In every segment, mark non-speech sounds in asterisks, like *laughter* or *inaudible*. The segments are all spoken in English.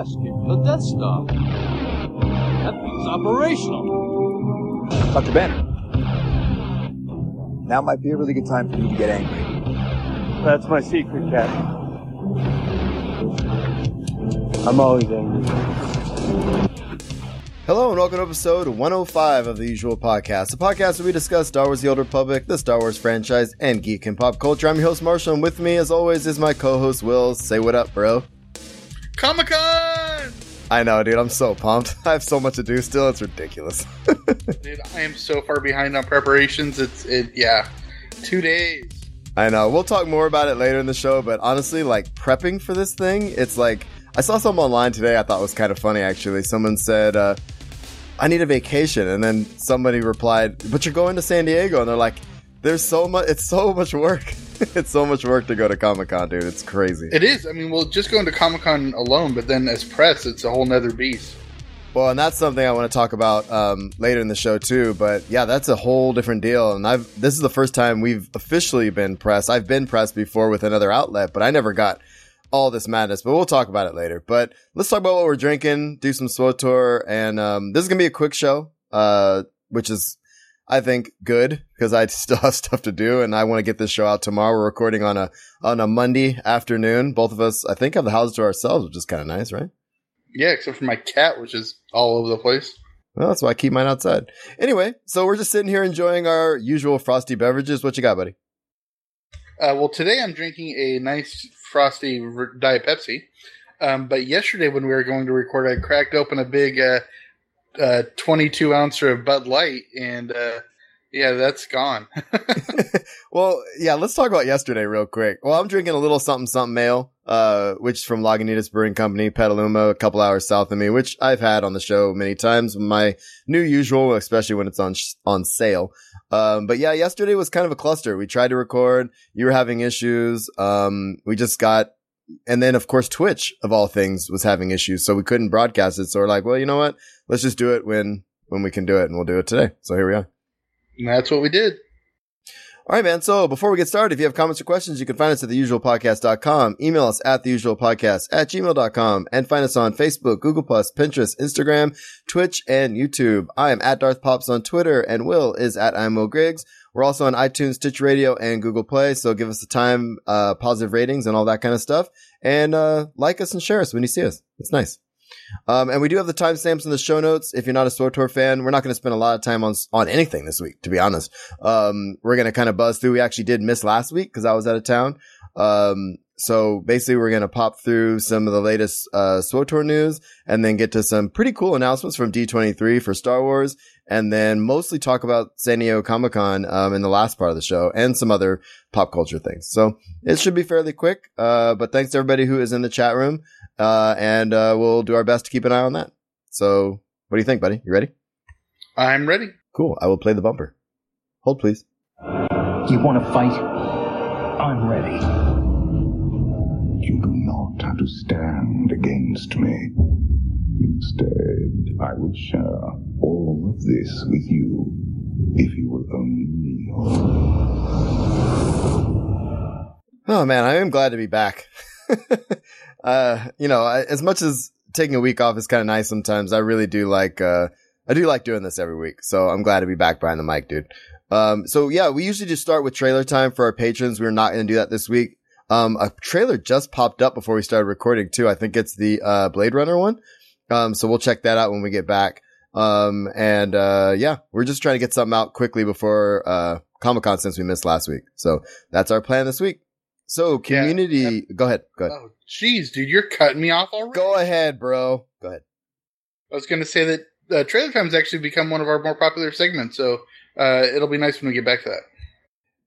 escape the Death Star. That thing's operational. Dr. Banner. Now might be a really good time for you to get angry. That's my secret, Captain. I'm always angry. Hello and welcome to episode 105 of the usual podcast, a podcast where we discuss Star Wars The Old Republic, the Star Wars franchise, and geek and pop culture. I'm your host, Marshall, and with me, as always, is my co-host, Will. Say what up, bro. Comic Con! I know, dude. I'm so pumped. *laughs* I have so much to do still. It's ridiculous. *laughs* Dude, I am so far behind on preparations. It's, it, yeah, two days. I know. We'll talk more about it later in the show, but honestly, like prepping for this thing, it's like I saw something online today I thought was kind of funny actually. Someone said, uh, I need a vacation. And then somebody replied, But you're going to San Diego. And they're like, There's so much, it's so much work. *laughs* it's so much work to go to Comic Con, dude. It's crazy. It is. I mean, well, just going to Comic Con alone, but then as press, it's a whole nother beast. Well, and that's something I want to talk about um, later in the show too. But yeah, that's a whole different deal. And I've this is the first time we've officially been pressed. I've been pressed before with another outlet, but I never got all this madness. But we'll talk about it later. But let's talk about what we're drinking, do some SWTOR, and um, this is gonna be a quick show, uh, which is I think good because I *laughs* still have stuff to do and I want to get this show out tomorrow. We're recording on a on a Monday afternoon. Both of us, I think, have the house to ourselves, which is kind of nice, right? Yeah, except for my cat, which is all over the place. Well, that's why I keep mine outside. Anyway, so we're just sitting here enjoying our usual frosty beverages. What you got, buddy? Uh, well, today I'm drinking a nice frosty Diet Pepsi. Um, but yesterday, when we were going to record, I cracked open a big uh, uh, 22 ounce of Bud Light, and uh, yeah, that's gone. *laughs* well, yeah, let's talk about yesterday real quick. Well, I'm drinking a little something something ale, uh, which is from Lagunitas Brewing Company, Petaluma, a couple hours south of me, which I've had on the show many times. My new usual, especially when it's on sh- on sale. Um, but yeah, yesterday was kind of a cluster. We tried to record, you were having issues. Um, we just got and then of course Twitch of all things was having issues, so we couldn't broadcast it. So we're like, well, you know what? Let's just do it when when we can do it, and we'll do it today. So here we are. And that's what we did. All right, man. So before we get started, if you have comments or questions, you can find us at theusualpodcast.com. Email us at theusualpodcast at gmail.com and find us on Facebook, Google Plus, Pinterest, Instagram, Twitch, and YouTube. I am at Darth Pops on Twitter and Will is at IMO Griggs. We're also on iTunes, Stitch Radio, and Google Play. So give us the time, uh, positive ratings and all that kind of stuff. And, uh, like us and share us when you see us. It's nice. Um, and we do have the timestamps in the show notes. If you're not a SWTOR fan, we're not going to spend a lot of time on, on anything this week, to be honest. Um, we're going to kind of buzz through. We actually did miss last week because I was out of town. Um, so basically we're going to pop through some of the latest, uh, SWTOR news and then get to some pretty cool announcements from D23 for Star Wars and then mostly talk about San Diego Comic Con, um, in the last part of the show and some other pop culture things. So it should be fairly quick. Uh, but thanks to everybody who is in the chat room. Uh, and, uh, we'll do our best to keep an eye on that. So what do you think, buddy? You ready? I'm ready. Cool. I will play the bumper. Hold, please. You want to fight? I'm ready. You do not have to stand against me. Instead, I will share all of this with you if you will only kneel. Oh man, I am glad to be back. *laughs* uh, you know, I, as much as taking a week off is kind of nice sometimes, I really do like, uh, I do like doing this every week. So I'm glad to be back behind the mic, dude. Um, so yeah, we usually just start with trailer time for our patrons. We're not going to do that this week. Um, a trailer just popped up before we started recording too. I think it's the, uh, Blade Runner one. Um, so we'll check that out when we get back. Um, and, uh, yeah, we're just trying to get something out quickly before, uh, Comic Con since we missed last week. So that's our plan this week. So community, Yeah, go ahead. Go ahead. Oh, jeez, dude, you're cutting me off already. Go ahead, bro. Go ahead. I was going to say that uh, trailer time's actually become one of our more popular segments, so uh, it'll be nice when we get back to that.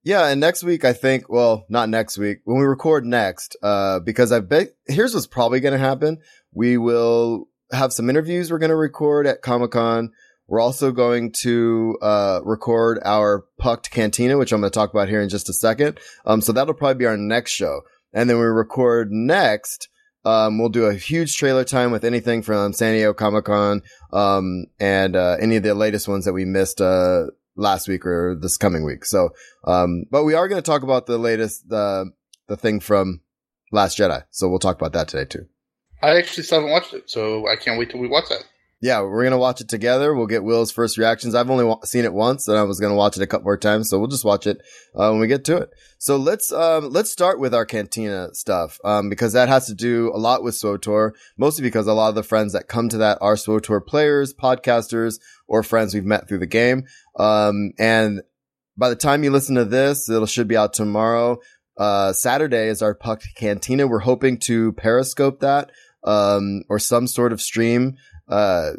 Yeah, and next week I think, well, not next week, when we record next, uh, because I bet here's what's probably going to happen. We will have some interviews we're going to record at Comic Con. We're also going to, uh, record our PUCT Cantina, which I'm going to talk about here in just a second. Um, so that'll probably be our next show. And then we record next, um, we'll do a huge trailer time with anything from San Diego Comic Con, um, and, uh, any of the latest ones that we missed, uh, last week or this coming week. So, um, but we are going to talk about the latest, the, the thing from Last Jedi. So we'll talk about that today too. I actually still haven't watched it, so I can't wait till we watch that. Yeah, we're gonna watch it together. We'll get Will's first reactions. I've only wa- seen it once, and I was gonna watch it a couple more times, so we'll just watch it uh, when we get to it. So let's um, let's start with our Cantina stuff um, because that has to do a lot with SWTOR, mostly because a lot of the friends that come to that are SWTOR players, podcasters, or friends we've met through the game. Um, and by the time you listen to this, it should be out tomorrow. Uh, Saturday is our Puck Cantina. We're hoping to Periscope that um, or some sort of stream uh,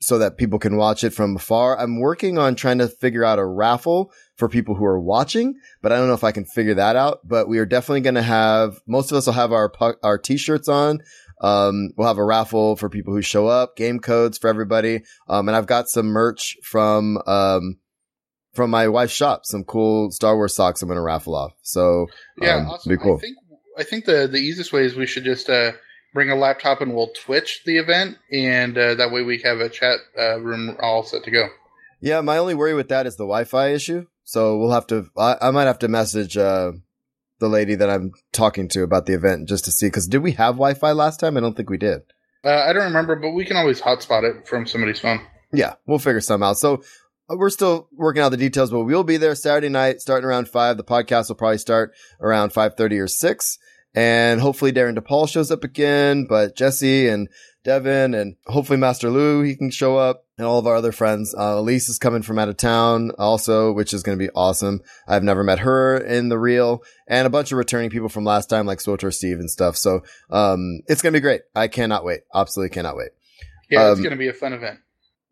so that people can watch it from afar. I'm working on trying to figure out a raffle for people who are watching, but I don't know if I can figure that out. But we are definitely going to have most of us will have our our t-shirts on. Um, we'll have a raffle for people who show up, game codes for everybody. Um, and I've got some merch from um from my wife's shop, some cool Star Wars socks I'm going to raffle off. So Yeah, um, awesome. be cool. I think I think the the easiest way is we should just uh, bring a laptop and we'll Twitch the event, and uh, that way we have a chat uh, room all set to go. Yeah, my only worry with that is the Wi-Fi issue. So we'll have to. I, I might have to message uh, the lady that I'm talking to about the event just to see. Because did we have Wi-Fi last time? I don't think we did. Uh, I don't remember, but we can always hotspot it from somebody's phone. Yeah, we'll figure some out. So uh, we're still working out the details, but we'll be there Saturday night, starting around five. The podcast will probably start around five thirty or six, and hopefully Darren DePaul shows up again. But Jesse and Devin, and hopefully Master Lou, he can show up, and all of our other friends. Uh, Elise is coming from out of town also, which is going to be awesome. I've never met her in the real, and a bunch of returning people from last time, like SWTOR Steve and stuff. So um, it's going to be great. I cannot wait. Absolutely cannot wait. Yeah, it's Um, going to be a fun event.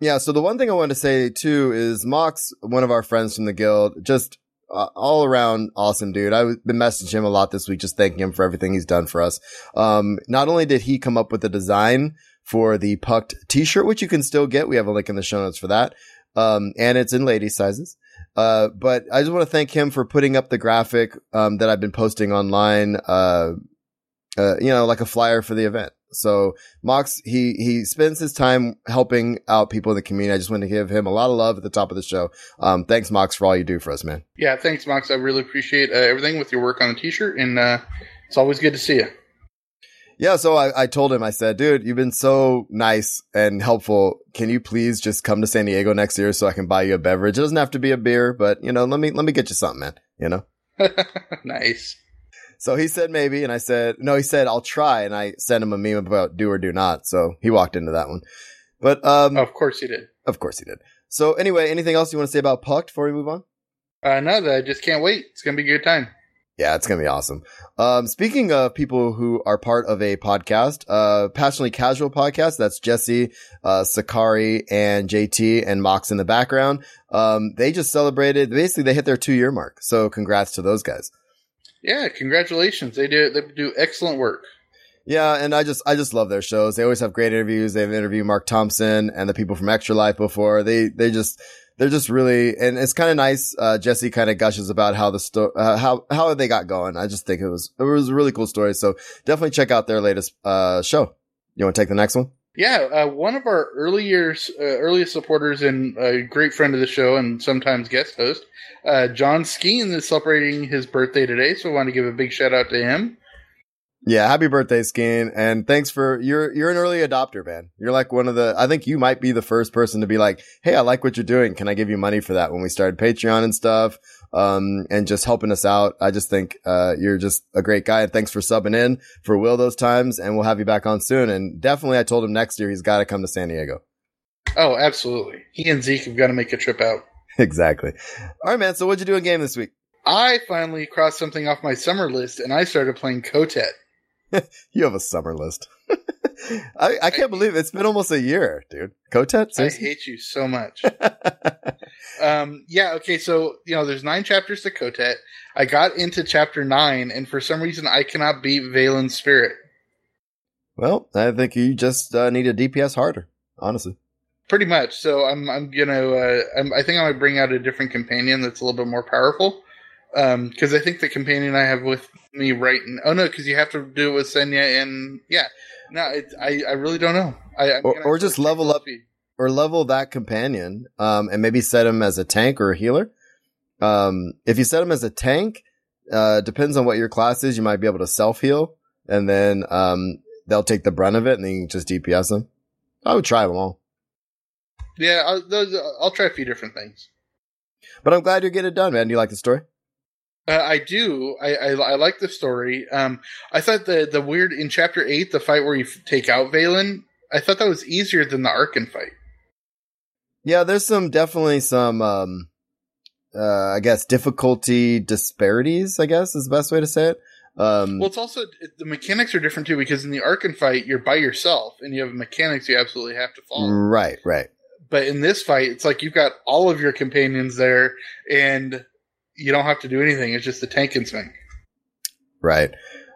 Yeah. So the one thing I wanted to say too is Mox, one of our friends from the guild, just uh, all around awesome dude. I've been messaging him a lot this week, just thanking him for everything he's done for us. Um, not only did he come up with the design for the PUCT t-shirt, which you can still get. We have a link in the show notes for that. Um, and it's in lady sizes. Uh, but I just want to thank him for putting up the graphic, um, that I've been posting online, uh, uh, you know, like a flyer for the event. So Mox, he, he spends his time helping out people in the community. I just want to give him a lot of love at the top of the show. Um, thanks Mox for all you do for us, man. Yeah, thanks, Mox. I really appreciate uh, everything with your work on the T-shirt, and uh, it's always good to see you. Yeah. So I, I told him, I said, dude, you've been so nice and helpful. Can you please just come to San Diego next year so I can buy you a beverage? It doesn't have to be a beer, but you know, let me, let me get you something, man, you know? *laughs* nice. So he said maybe, and I said, no, he said, I'll try. And I sent him a meme about do or do not. So he walked into that one, but, um, Of course he did. of course he did. So anyway, anything else you want to say about PUCT before we move on? Uh, no, I just can't wait. It's going to be a good time. Yeah, it's gonna be awesome. Um, speaking of people who are part of a podcast, uh, passionately casual podcast, that's Jesse, uh, Sakari and JT and Mox in the background. Um, they just celebrated, basically they hit their two year mark. So congrats to those guys. Yeah, congratulations. They do they do excellent work. Yeah, and I just I just love their shows. They always have great interviews. They've interviewed Mark Thompson and the people from Extra Life before. They they just they're just really and it's kind of nice. Uh, Jesse kind of gushes about how the sto- uh, how how they got going. I just think it was it was a really cool story. So definitely check out their latest uh show. You want to take the next one? Yeah, uh, one of our earlier uh, earliest supporters and a great friend of the show and sometimes guest host, uh, John Skeen is celebrating his birthday today, so I want to give a big shout out to him. Yeah, happy birthday, Skeen, and thanks for you're you're an early adopter, man. You're like one of the I think you might be the first person to be like, "Hey, I like what you're doing. Can I give you money for that?" When we started Patreon and stuff, um, and just helping us out. I just think uh, you're just a great guy, and thanks for subbing in for Will those times, and we'll have you back on soon. And definitely, I told him next year he's got to come to San Diego. Oh, absolutely. He and Zeke have got to make a trip out. *laughs* exactly. All right, man. So what'd you do in game this week? I finally crossed something off my summer list and I started playing Kotet. *laughs* You have a summer list. *laughs* I, I can't believe it. it's been almost a year, dude. Kotet, I hate you so much. *laughs* um, yeah, okay, so you know, there's nine chapters to Kotet. I got into chapter nine, and for some reason, I cannot beat Valen's spirit. well, I think you just uh, need a DPS harder, honestly. Pretty much. So I'm I'm gonna uh, I'm, I think I might bring out a different companion that's a little bit more powerful. Um, because I think the companion I have with me right now. Oh no, because you have to do it with Senya and yeah. No, it, I I really don't know. I I'm Or- or just level up-. Or level that companion, um, and maybe set him as a tank or a healer. Um, if you set him as a tank, uh, depends on what your class is. You might be able to self heal, and then um, they'll take the brunt of it and then you can just DPS them. I would try them all. Yeah, I'll, those, I'll try a few different things. But I'm glad you're getting it done, man. Do you like the story? Uh, I do. I, I I like the story. Um, I thought the the weird in chapter eight, the fight where you f- take out Vaylin. I thought that was easier than the Arcann fight. Yeah, there's some definitely some um uh I guess difficulty disparities, I guess is the best way to say it. Um Well, it's also the mechanics are different too because in the Arcann fight, you're by yourself and you have mechanics you absolutely have to follow. right, right. But in this fight, it's like you've got all of your companions there and you don't have to do anything. It's just the tank and swing. Right.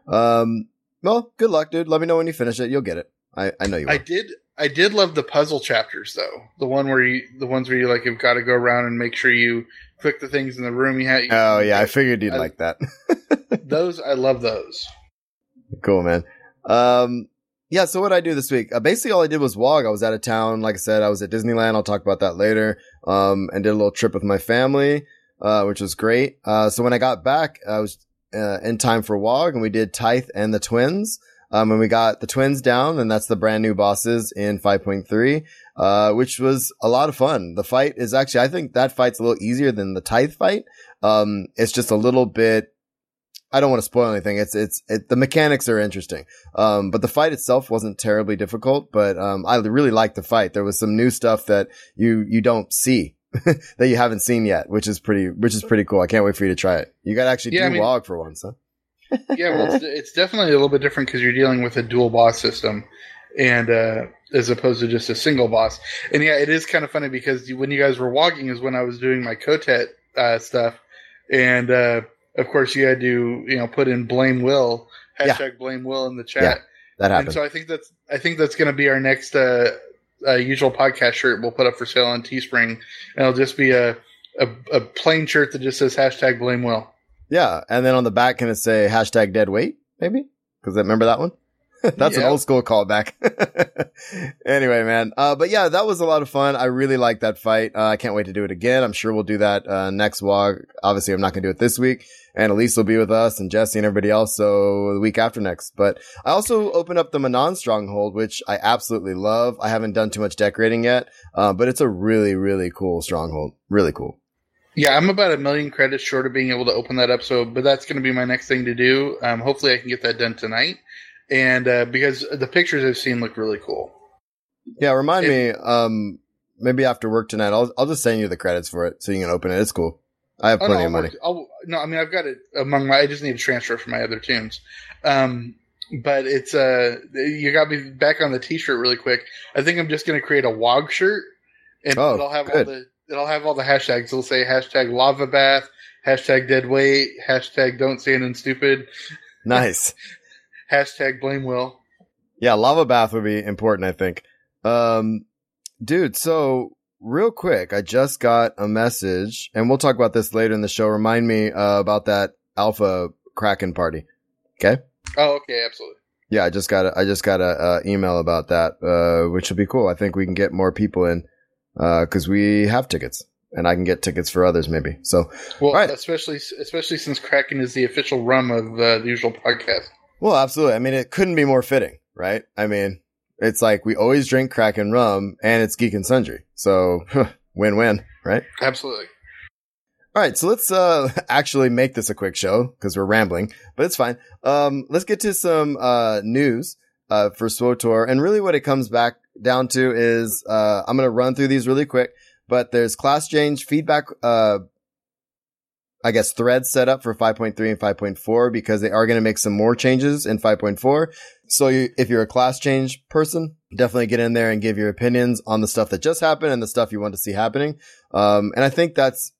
Um well, good luck, dude. Let me know when you finish it. You'll get it. I, I know you will. I did. I did love the puzzle chapters though. The one where you, the ones where you like you've got to go around and make sure you click the things in the room. You had. oh yeah, I figured you'd I- like that. *laughs* those. I love those. cool, man. Um yeah, so what I do this week? Uh, basically all I did was walk. I was out of town. Like I said, I was at Disneyland. I'll talk about that later. Um and did a little trip with my family, uh, which was great. Uh so when I got back, I was uh, in time for WOG and we did Tyth and the twins. Um, and we got the twins down and that's the brand new bosses in 5.3, uh, which was a lot of fun. The fight is actually, I think that fight's a little easier than the Tyth fight. Um, it's just a little bit, I don't want to spoil anything. It's, it's, it, the mechanics are interesting. Um, but the fight itself wasn't terribly difficult, but, um, I really liked the fight. There was some new stuff that you, you don't see. *laughs* that you haven't seen yet, which is pretty, which is pretty cool. I can't wait for you to try it. You got to actually Yeah, do I mean- WOG for once, huh? Yeah, well, it's, it's definitely a little bit different because you're dealing with a dual boss system, and uh, as opposed to just a single boss. And yeah, it is kind of funny because when you guys were walking is when I was doing my Kotet uh, stuff, and uh, of course you had to you know put in blame Will Yeah. hashtag blame Will in the chat. Yeah, That and happened. so I think that's I think that's going to be our next uh, usual podcast shirt we'll put up for sale on Teespring, and it'll just be a a, a plain shirt that just says hashtag blame Will. Yeah, and then on the back, can it say hashtag dead weight? Maybe because remember that one. *laughs* That's an old school callback. *laughs* anyway, man. Uh, but yeah, that was a lot of fun. I really liked that fight. Uh, I can't wait to do it again. I'm sure we'll do that uh, next vlog. Obviously, I'm not going to do it this week. And Elise will be with us and Jesse and everybody else. So the week after next. But I also opened up the Manaan Stronghold, which I absolutely love. I haven't done too much decorating yet, uh, but it's a really, really cool stronghold. Really cool. Yeah, I'm about a million credits short of being able to open that up. So, but that's going to be my next thing to do. Um, hopefully, I can get that done tonight. And uh, because the pictures I've seen look really cool. Yeah, remind It- me, um, maybe after work tonight, I'll, I'll just send you the credits for it so you can open it. It's cool. I have Oh, plenty no, of money. I'll, no, I mean I've got it among my. I just need to transfer it from my other tunes. Um, but it's uh, you got me back on the T-shirt really quick. I think I'm just going to create a WOG shirt, and Oh, it'll have all the it'll have all the hashtags. It'll say hashtag lava bath, hashtag dead weight, hashtag don't stand in stupid, Nice. *laughs* hashtag blame Will. Yeah, lava bath would be important, I think. Um, dude, so real quick, I just got a message and we'll talk about this later in the show. Remind me, uh, about that alpha Kraken party. Okay. Oh, okay, absolutely. Yeah, I just got a, I just got a, uh, email about that, uh, which will be cool. I think we can get more people in, uh, cause we have tickets and I can get tickets for others maybe. So, Well, Right. especially especially since Kraken is the official rum of uh, the usual podcast. Well, absolutely. I mean, it couldn't be more fitting, right? I mean, it's like we always drink Kraken rum and it's Geek and Sundry. So *laughs* win win, right? Absolutely. All right. So let's, uh, *laughs* actually make this a quick show because we're rambling, but it's fine. Um, let's get to some, uh, news, uh, for SWTOR. And really what it comes back down to is, uh, I'm going to run through these really quick, but there's class change feedback, uh, I guess threads set up for 5.3 and 5.4 because they are going to make some more changes in 5.4. So you, if you're a class change person, definitely get in there and give your opinions on the stuff that just happened and the stuff you want to see happening. Um, and I think that's,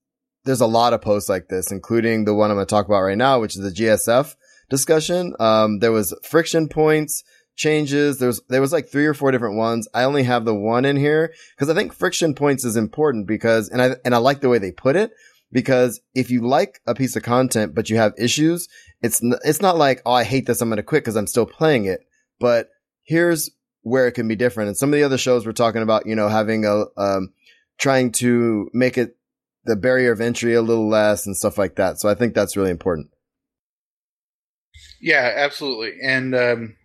there's a lot of posts like this, including the one I'm going to talk about right now, which is the GSF discussion. Um, there was friction points changes. There was, there was like three or four different ones. I only have the one in here because I think friction points is important because, and I, and I like the way they put it because if you like a piece of content, but you have issues, it's, n- it's not like, oh, I hate this. I'm going to quit because I'm still playing it. But here's where it can be different. And some of the other shows we're talking about, you know, having a, um, trying to make it the barrier of entry a little less and stuff like that. So I think that's really important. Yeah, absolutely. And um,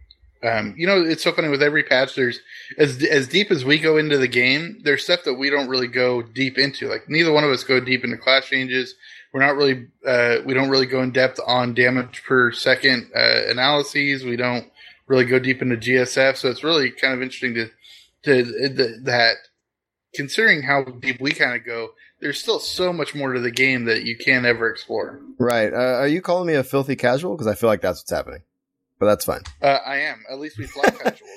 Um, you know, it's so funny with every patch. There's as as deep as we go into the game. There's stuff that we don't really go deep into. Like neither one of us go deep into class changes. We're not really uh, we don't really go in depth on damage per second uh, analyses. We don't really go deep into GSF. So it's really kind of interesting to to that considering how deep we kind of go. There's still so much more to the game that you can't ever explore. Right. Uh, are you calling me a filthy casual? Because I feel like that's what's happening. But that's fine. Uh, I am. At least we fly casual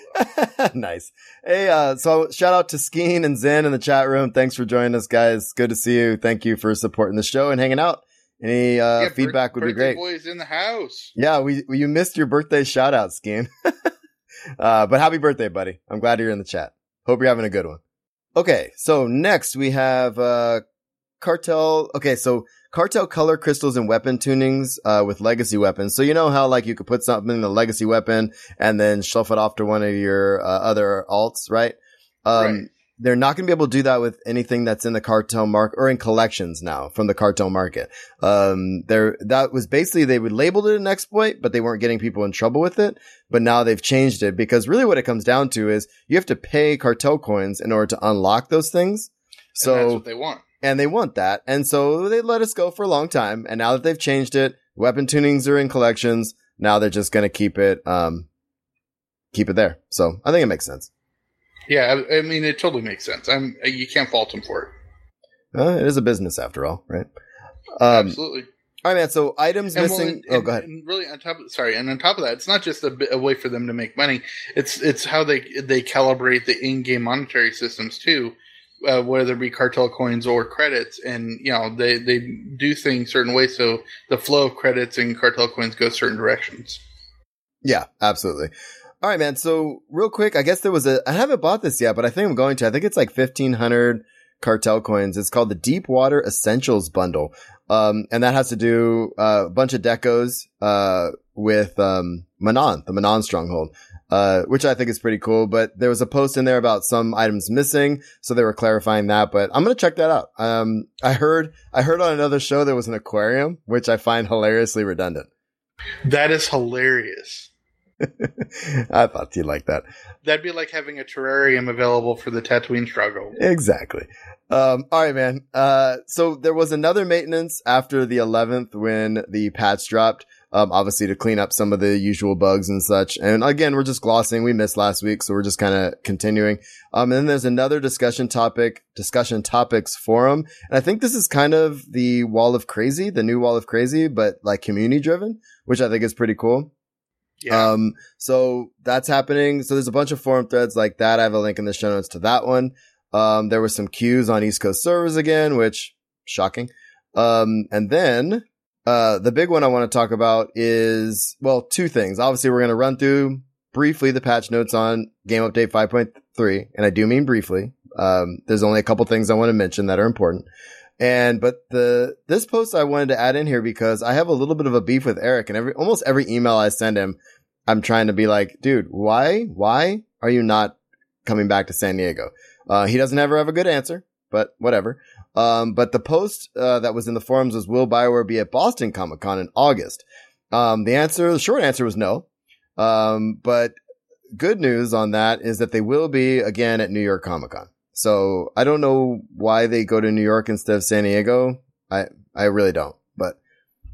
though. *laughs* nice. Hey, uh, so shout out to Skeen and Zen in the chat room. Thanks for joining us, guys. Good to see you. Thank you for supporting the show and hanging out. Any uh, Yeah, feedback bir- would be great. Boys in the house. Yeah, we, we you missed your birthday shout out, Skeen. *laughs* uh, but happy birthday, buddy. I'm glad you're in the chat. Hope you're having a good one. Okay, so next we have uh cartel. Okay, so cartel color crystals and weapon tunings uh with legacy weapons. So you know how like you could put something in the legacy weapon and then shuffle it off to one of your uh, other alts, right? Um Right. they're not going to be able to do that with anything that's in the cartel mark or in collections now from the cartel market. Um, there, that was basically, they would labeled it an exploit, but they weren't getting people in trouble with it. But now they've changed it because really what it comes down to is you have to pay cartel coins in order to unlock those things. and that's what they want. And they want that. And so they let us go for a long time. And now that they've changed it, weapon tunings are in collections. Now they're just going to keep it, um, keep it there. So I think it makes sense. Yeah, I, I mean, it totally makes sense. I'm you can't fault them for it. Uh, it is a business after all, right? Um, Absolutely. all right, man. So items And well, missing. and- oh, and- go ahead. And really, on top of sorry, and on top of that, it's not just a, a way for them to make money. It's it's how they they calibrate the in-game monetary systems too, uh, whether it be cartel coins or credits, and you know they they do things certain ways so the flow of credits and cartel coins go certain directions. Yeah, absolutely. All right, man. So real quick, I guess there was a, I haven't bought this yet, but I think I'm going to. I think it's like 1500 cartel coins. It's called the Deepwater Essentials Bundle. Um, and that has to do, uh, a bunch of decos, uh, with, um, Manaan, the Manaan stronghold, uh, which I think is pretty cool. But there was a post in there about some items missing. So they were clarifying that, but I'm to check that out. Um, I heard, I heard on another show there was an aquarium, which I find hilariously redundant. That is hilarious. *laughs* I thought you'd like that. That'd be like having a terrarium available for the Tatooine struggle. Exactly. Um, all right, man. Uh, so there was another maintenance after the 11th when the patch dropped. Um, obviously to clean up some of the usual bugs and such. And again, we're just glossing. We missed last week, so we're just kind of continuing. Um, and then there's another discussion topic, discussion topics forum. And I think this is kind of the wall of crazy, the new wall of crazy, but like community driven, which I think is pretty cool. Yeah. Um, so that's happening. So there's a bunch of forum threads like that. I have a link in the show notes to that one. Um, there were some queues on East Coast servers again, which shocking. Um, and then, uh, the big one I want to talk about is, well, two things. Obviously, we're going to run through briefly the patch notes on game update 5.3. And I do mean briefly. Um, there's only a couple things I want to mention that are important. And, but the, this post I wanted to add in here because I have a little bit of a beef with Eric and every, almost every email I send him, I'm trying to be like, dude, why, why are you not coming back to San Diego? Uh, he doesn't ever have a good answer, but whatever. Um, but the post, uh, that was in the forums was, will Bioware be at Boston Comic Con in August? Um, the answer, the short answer was no. Um, but good news on that is that they will be again at New York Comic Con. So I don't know why they go to New York instead of San Diego. I, I really don't, but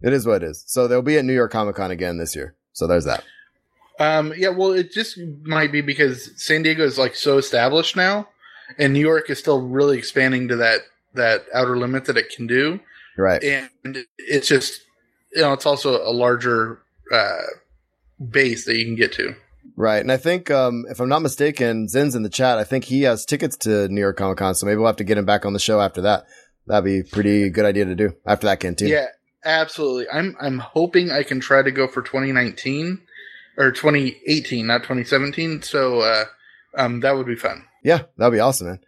it is what it is. So they'll be at New York Comic Con again this year. So there's that. Um, yeah, well, it just might be because San Diego is like so established now, and New York is still really expanding to that that outer limit that it can do, Right. and it's just you know it's also a larger uh, base that you can get to. Right. And I think, um, if I'm not mistaken, Zen's in the chat. I think he has tickets to New York Comic Con. So maybe we'll have to get him back on the show after that. That'd be a pretty good idea to do after that canteen. Yeah, absolutely. I'm I'm hoping I can try to go for 2019 or 2018, not 2017. So uh, um, that would be fun. Yeah. That'd be awesome, man.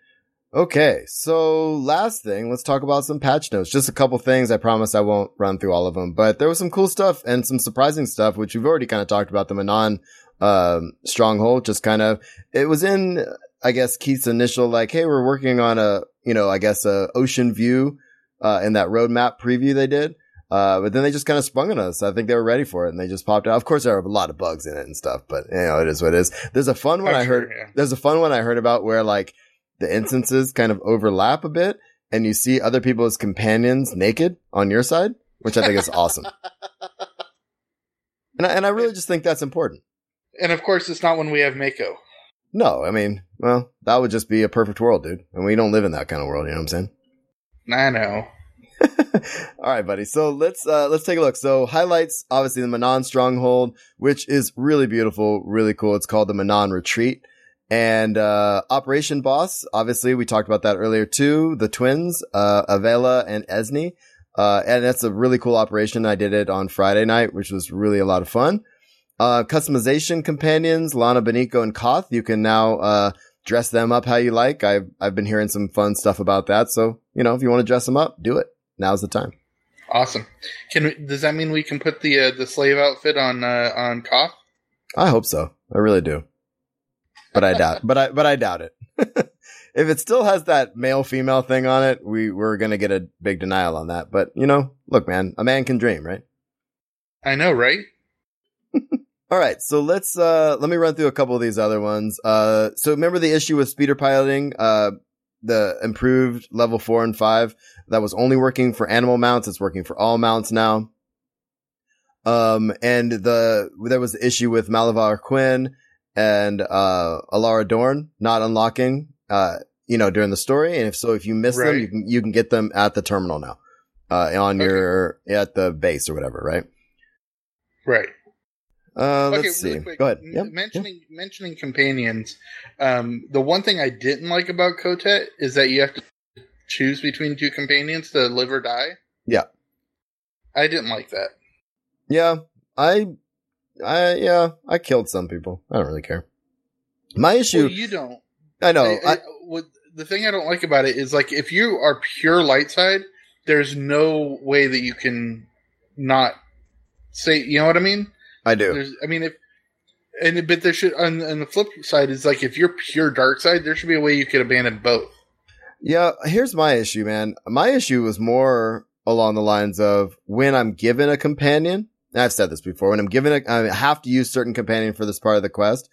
Okay. So last thing, let's talk about some patch notes. Just a couple things. I promise I won't run through all of them, but there was some cool stuff and some surprising stuff, which we've already kind of talked about the Manaan, um, stronghold. Just kind of, it was in, I guess, Keith's initial, like, Hey, we're working on a, you know, I guess a ocean view, uh, in that roadmap preview they did. Uh, but then they just kind of sprung on us. I think they were ready for it and they just popped out. Of course, there are a lot of bugs in it and stuff, but you know, it is what it is. There's a fun one Oh, I sure, heard. yeah. There's a fun one I heard about where like the instances kind of overlap a bit and you see other people as companions naked on your side, which I think is awesome. And I, and I really just think that's important. And of course, it's not when we have Mako. No, I mean, well, that would just be a perfect world, dude. And we don't live in that kind of world, you know what I'm saying? I know. *laughs* All right, buddy. So let's uh let's take a look. So highlights obviously the Manaan stronghold, which is really beautiful, really cool. It's called the Manaan Retreat. And uh Operation Boss, obviously we talked about that earlier too. The twins, uh Aivela and Esne. Uh and that's a really cool operation. I did it on Friday night, which was really a lot of fun. Uh customization companions, Lana Beniko and Koth. You can now uh dress them up how you like. I've I've been hearing some fun stuff about that. So, you know, if you want to dress them up, do it. Now's the time. Awesome. Can we, does that mean we can put the uh, the slave outfit on uh, on Koth? I hope so. I really do. But I doubt, but I, but I doubt it. *laughs* if it still has that male female thing on it, we, we're going to get a big denial on that. But you know, look, man, a man can dream, right? I know, right? *laughs* All right. So let's, uh, let me run through a couple of these other ones. Uh, so remember the issue with speeder piloting, uh, the improved level four and five that was only working for animal mounts. It's working for all mounts now. Um, and the, there was the issue with Malavai Quinn and, uh, Elara Dorn not unlocking, uh, you know, during the story. And if so, if you miss them, you can, you can get them at the terminal now, uh, on Okay. your, at the base or whatever, right? Right. Uh, okay, let's see. really quick. Go ahead. Yep. mentioning mentioning companions, um, the one thing I didn't like about Kotet is that you have to choose between two companions to live or die. Yeah. I didn't like that. Yeah, I, I, yeah, I killed some people. I don't really care. My issue, Well, you don't. I know, I- I, I- what the thing I don't like about it is like if you are pure light side, there's no way that you can not say. You know what I mean? I do. There's, I mean, if and but there should on, on the flip side is like if you're pure dark side, there should be a way you could abandon both. Yeah, here's my issue, man. My issue was more along the lines of when I'm given a companion. I've said this before. When I'm given a, I have to use certain companion for this part of the quest.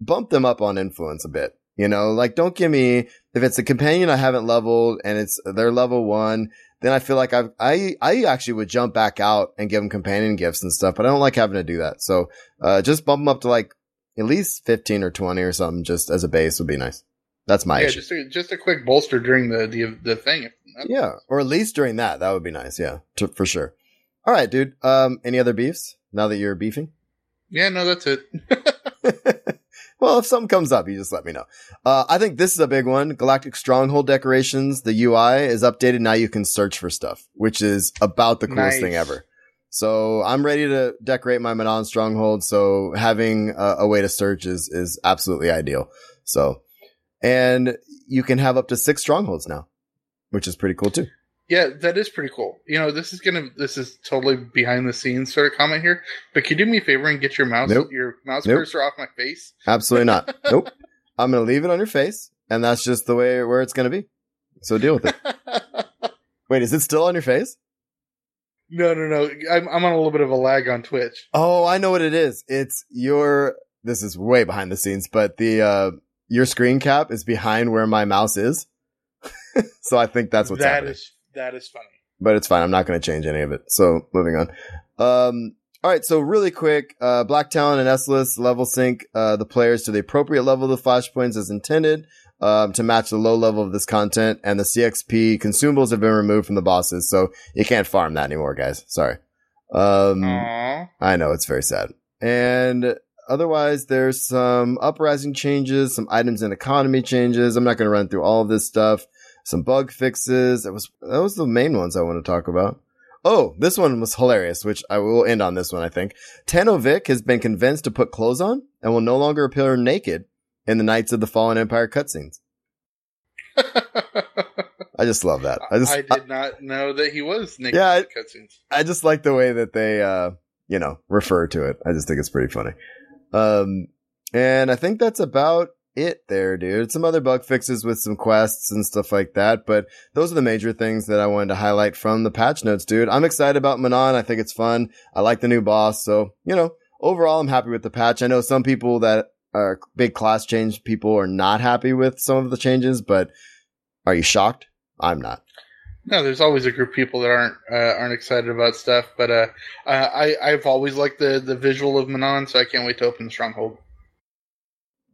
Bump them up on influence a bit. You know, like don't give me if it's a companion I haven't leveled and it's they're level one. Then I feel like I've, I, I actually would jump back out and give them companion gifts and stuff, but I don't like having to do that. So, uh, just bump them up to like at least 15 or 20 or something just as a base would be nice. That's my yeah, issue. just a, just a quick bolster during the the, the thing. Yeah, or at least during that, that would be nice. Yeah, to, for sure. All right, dude. Um, any other beefs now that you're beefing? Yeah, no, that's it. *laughs* well, if something comes up, you just let me know. Uh, I think this is a big one. Galactic Stronghold decorations. The UI is updated. Now you can search for stuff, which is about the coolest Nice. thing ever. So I'm ready to decorate my Manaan Stronghold. So having a, a way to search is, is absolutely ideal. So, and you can have up to six strongholds now, which is pretty cool too. Yeah, that is pretty cool. You know, this is gonna this is totally behind the scenes sort of comment here. But can you do me a favor and get your mouse Nope. your mouse Nope. cursor off my face? Absolutely not. *laughs* nope. I'm going to leave it on your face and that's just the way where it's going to be. So deal with it. *laughs* Wait, is it still on your face? no, no, no. I'm I'm on a little bit of a lag on Twitch. Oh, I know what it is. It's your, this is way behind the scenes, but the, uh, your screen cap is behind where my mouse is. *laughs* so I think that's what's That happening. is that is funny. but it's fine. I'm not going to change any of it. So moving on. Um, all right. So really quick, uh, Black Talon and Esseles level sync, uh, the players to the appropriate level of the flashpoints as intended, um, to match the low level of this content and the CXP consumables have been removed from the bosses. So you can't farm that anymore, guys. Sorry. Um, Aww. I know it's very sad. And otherwise, there's some uprising changes, some items and economy changes. I'm not going to run through all of this stuff. Some bug fixes. That was that was the main ones I want to talk about. Oh, this one was hilarious, which I will end on this one. I think Tanovic has been convinced to put clothes on and will no longer appear naked in the Knights of the Fallen Empire cutscenes. I just love that. I just I did not know that he was naked Yeah, in the cutscenes. I just like the way that they, uh, you know, refer to it. I just think it's pretty funny. Um, and I think that's about it there, dude. Some other bug fixes with some quests and stuff like that, but those are the major things that I wanted to highlight from the patch notes, dude. I'm excited about Manaan. I think it's fun. I like the new boss. So, you know, overall, I'm happy with the patch. I know some people that are big class change people are not happy with some of the changes, but are you shocked? I'm not. No, there's always a group of people that aren't uh, aren't excited about stuff, but uh, I I've always liked the the visual of Manaan, so I can't wait to open the stronghold.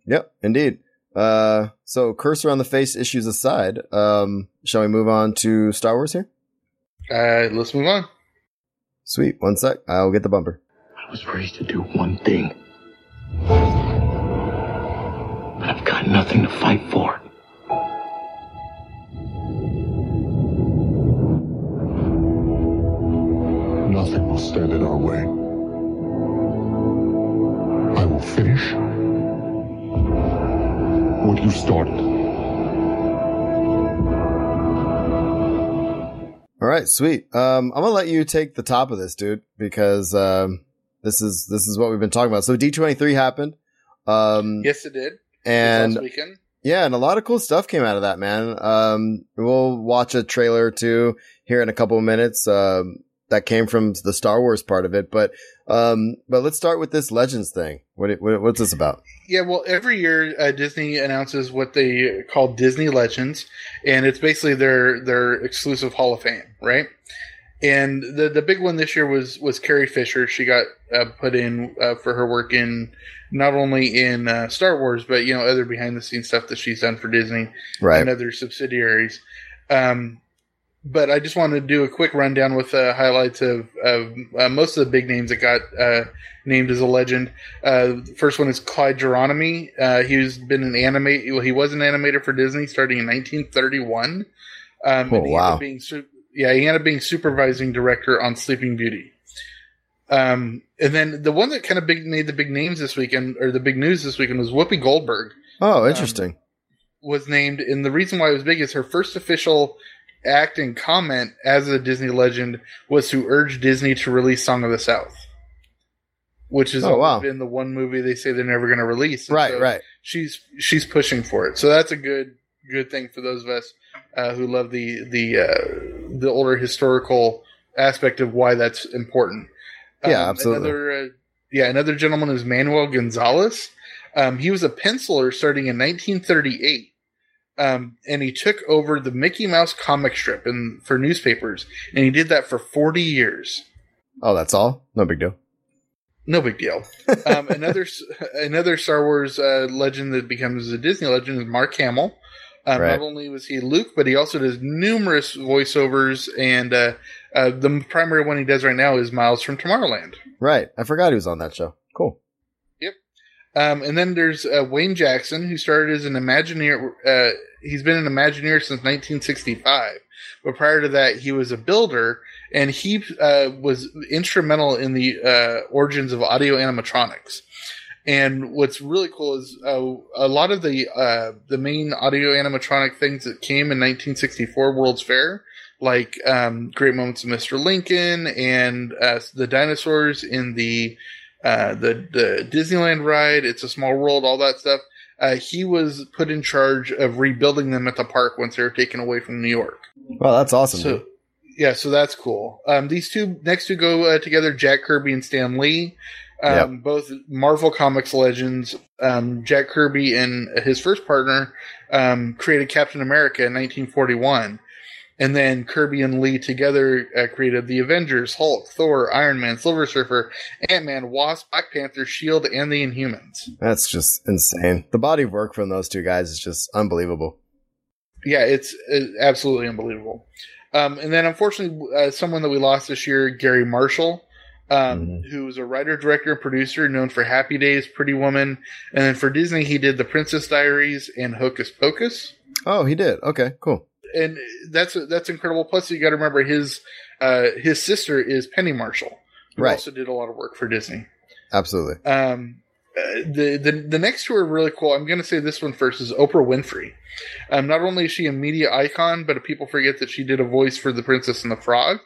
Yep, indeed. Uh, so cursor on the face issues aside, um, shall we move on to Star Wars here? Uh, let's move on. Sweet. One sec. I'll get the bumper. I was raised to do one thing. But I've got nothing to fight for. What you started. All right, sweet. Um, I'm gonna let you take the top of this, dude, because um, this is this is what we've been talking about. So D23 happened. Um, Yes, it did. And last weekend. yeah, and a lot of cool stuff came out of that, man. Um, we'll watch a trailer or two here in a couple of minutes. Um, that came from the Star Wars part of it, but um, but let's start with this Legends thing. What, what what's this about? Yeah, well, every year uh, Disney announces what they call Disney Legends, and it's basically their their exclusive Hall of Fame, right? And the the big one this year was was Carrie Fisher. She got uh, put in uh, for her work in not only in uh, Star Wars, but you know other behind the scenes stuff that she's done for Disney Right. and other subsidiaries. Um, but I just wanted to do a quick rundown with uh, highlights of, of uh, most of the big names that got uh, named as a legend. Uh, the first one is Clyde Geronimi. Uh, he's been an animate. Well, he was an animator for Disney starting in 1931. Um, Oh, he wow. being su- yeah, he ended up being supervising director on Sleeping Beauty. Um, and then the one that kind of big made the big names this weekend, or the big news this weekend, was Whoopi Goldberg Oh, interesting. was named, and the reason why it was big is her first official act and comment as a Disney legend was to urge Disney to release Song of the South, which has Oh, wow. been the one movie they say they're never going to release. And right, so right. She's she's pushing for it, so that's a good good thing for those of us uh, who love the the uh, the older historical aspect of why that's important. Yeah, absolutely. Another, uh, yeah, another gentleman is Manuel Gonzalez. Um, he was a penciler starting in 1938, um, and he took over the Mickey Mouse comic strip and for newspapers, and he did that for 40 years. Oh, that's all. No big deal. No big deal. Um, *laughs* another another Star Wars uh, legend that becomes a Disney legend is Mark Hamill. Um, Right. Not only was he Luke, but he also does numerous voiceovers, and uh, uh, the primary one he does right now is Miles from Tomorrowland. Right. I forgot he was on that show. Um, and then there's uh, Wayne Jackson, who started as an Imagineer. Uh, he's been an Imagineer since 1965, but prior to that, he was a builder, and he uh, was instrumental in the uh, origins of audio animatronics. And what's really cool is uh, a lot of the uh, the main audio animatronic things that came in 1964 World's Fair, like um, Great Moments of Mr. Lincoln and the dinosaurs in the uh, the the Disneyland ride, It's a Small World, all that stuff. Uh, he was put in charge of rebuilding them at the park once they were taken away from New York. Well, that's awesome. So, yeah, so that's cool. Um, these two next two go uh, together: Jack Kirby and Stan Lee, um, both Marvel Comics legends. Um, Jack Kirby and his first partner um, created Captain America in 1941. And then Kirby and Lee together uh, created the Avengers, Hulk, Thor, Iron Man, Silver Surfer, Ant Man, Wasp, Black Panther, Shield, and the Inhumans. That's just insane. The body of work from those two guys is just unbelievable. yeah, it's, it's absolutely unbelievable. Um, and then, unfortunately, uh, someone that we lost this year, Garry Marshall, um, Mhm. who was a writer, director, and producer known for Happy Days, Pretty Woman, and then for Disney, he did The Princess Diaries and Hocus Pocus. Oh, he did. Okay, cool. And that's that's incredible. Plus, you got to remember his uh, his sister is Penny Marshall, who Right. also did a lot of work for Disney. Absolutely. Um, uh, the, the the next two are really cool. I'm going to say this one first is Oprah Winfrey. Um, not only is she a media icon, but people forget that she did a voice for The Princess and the Frog,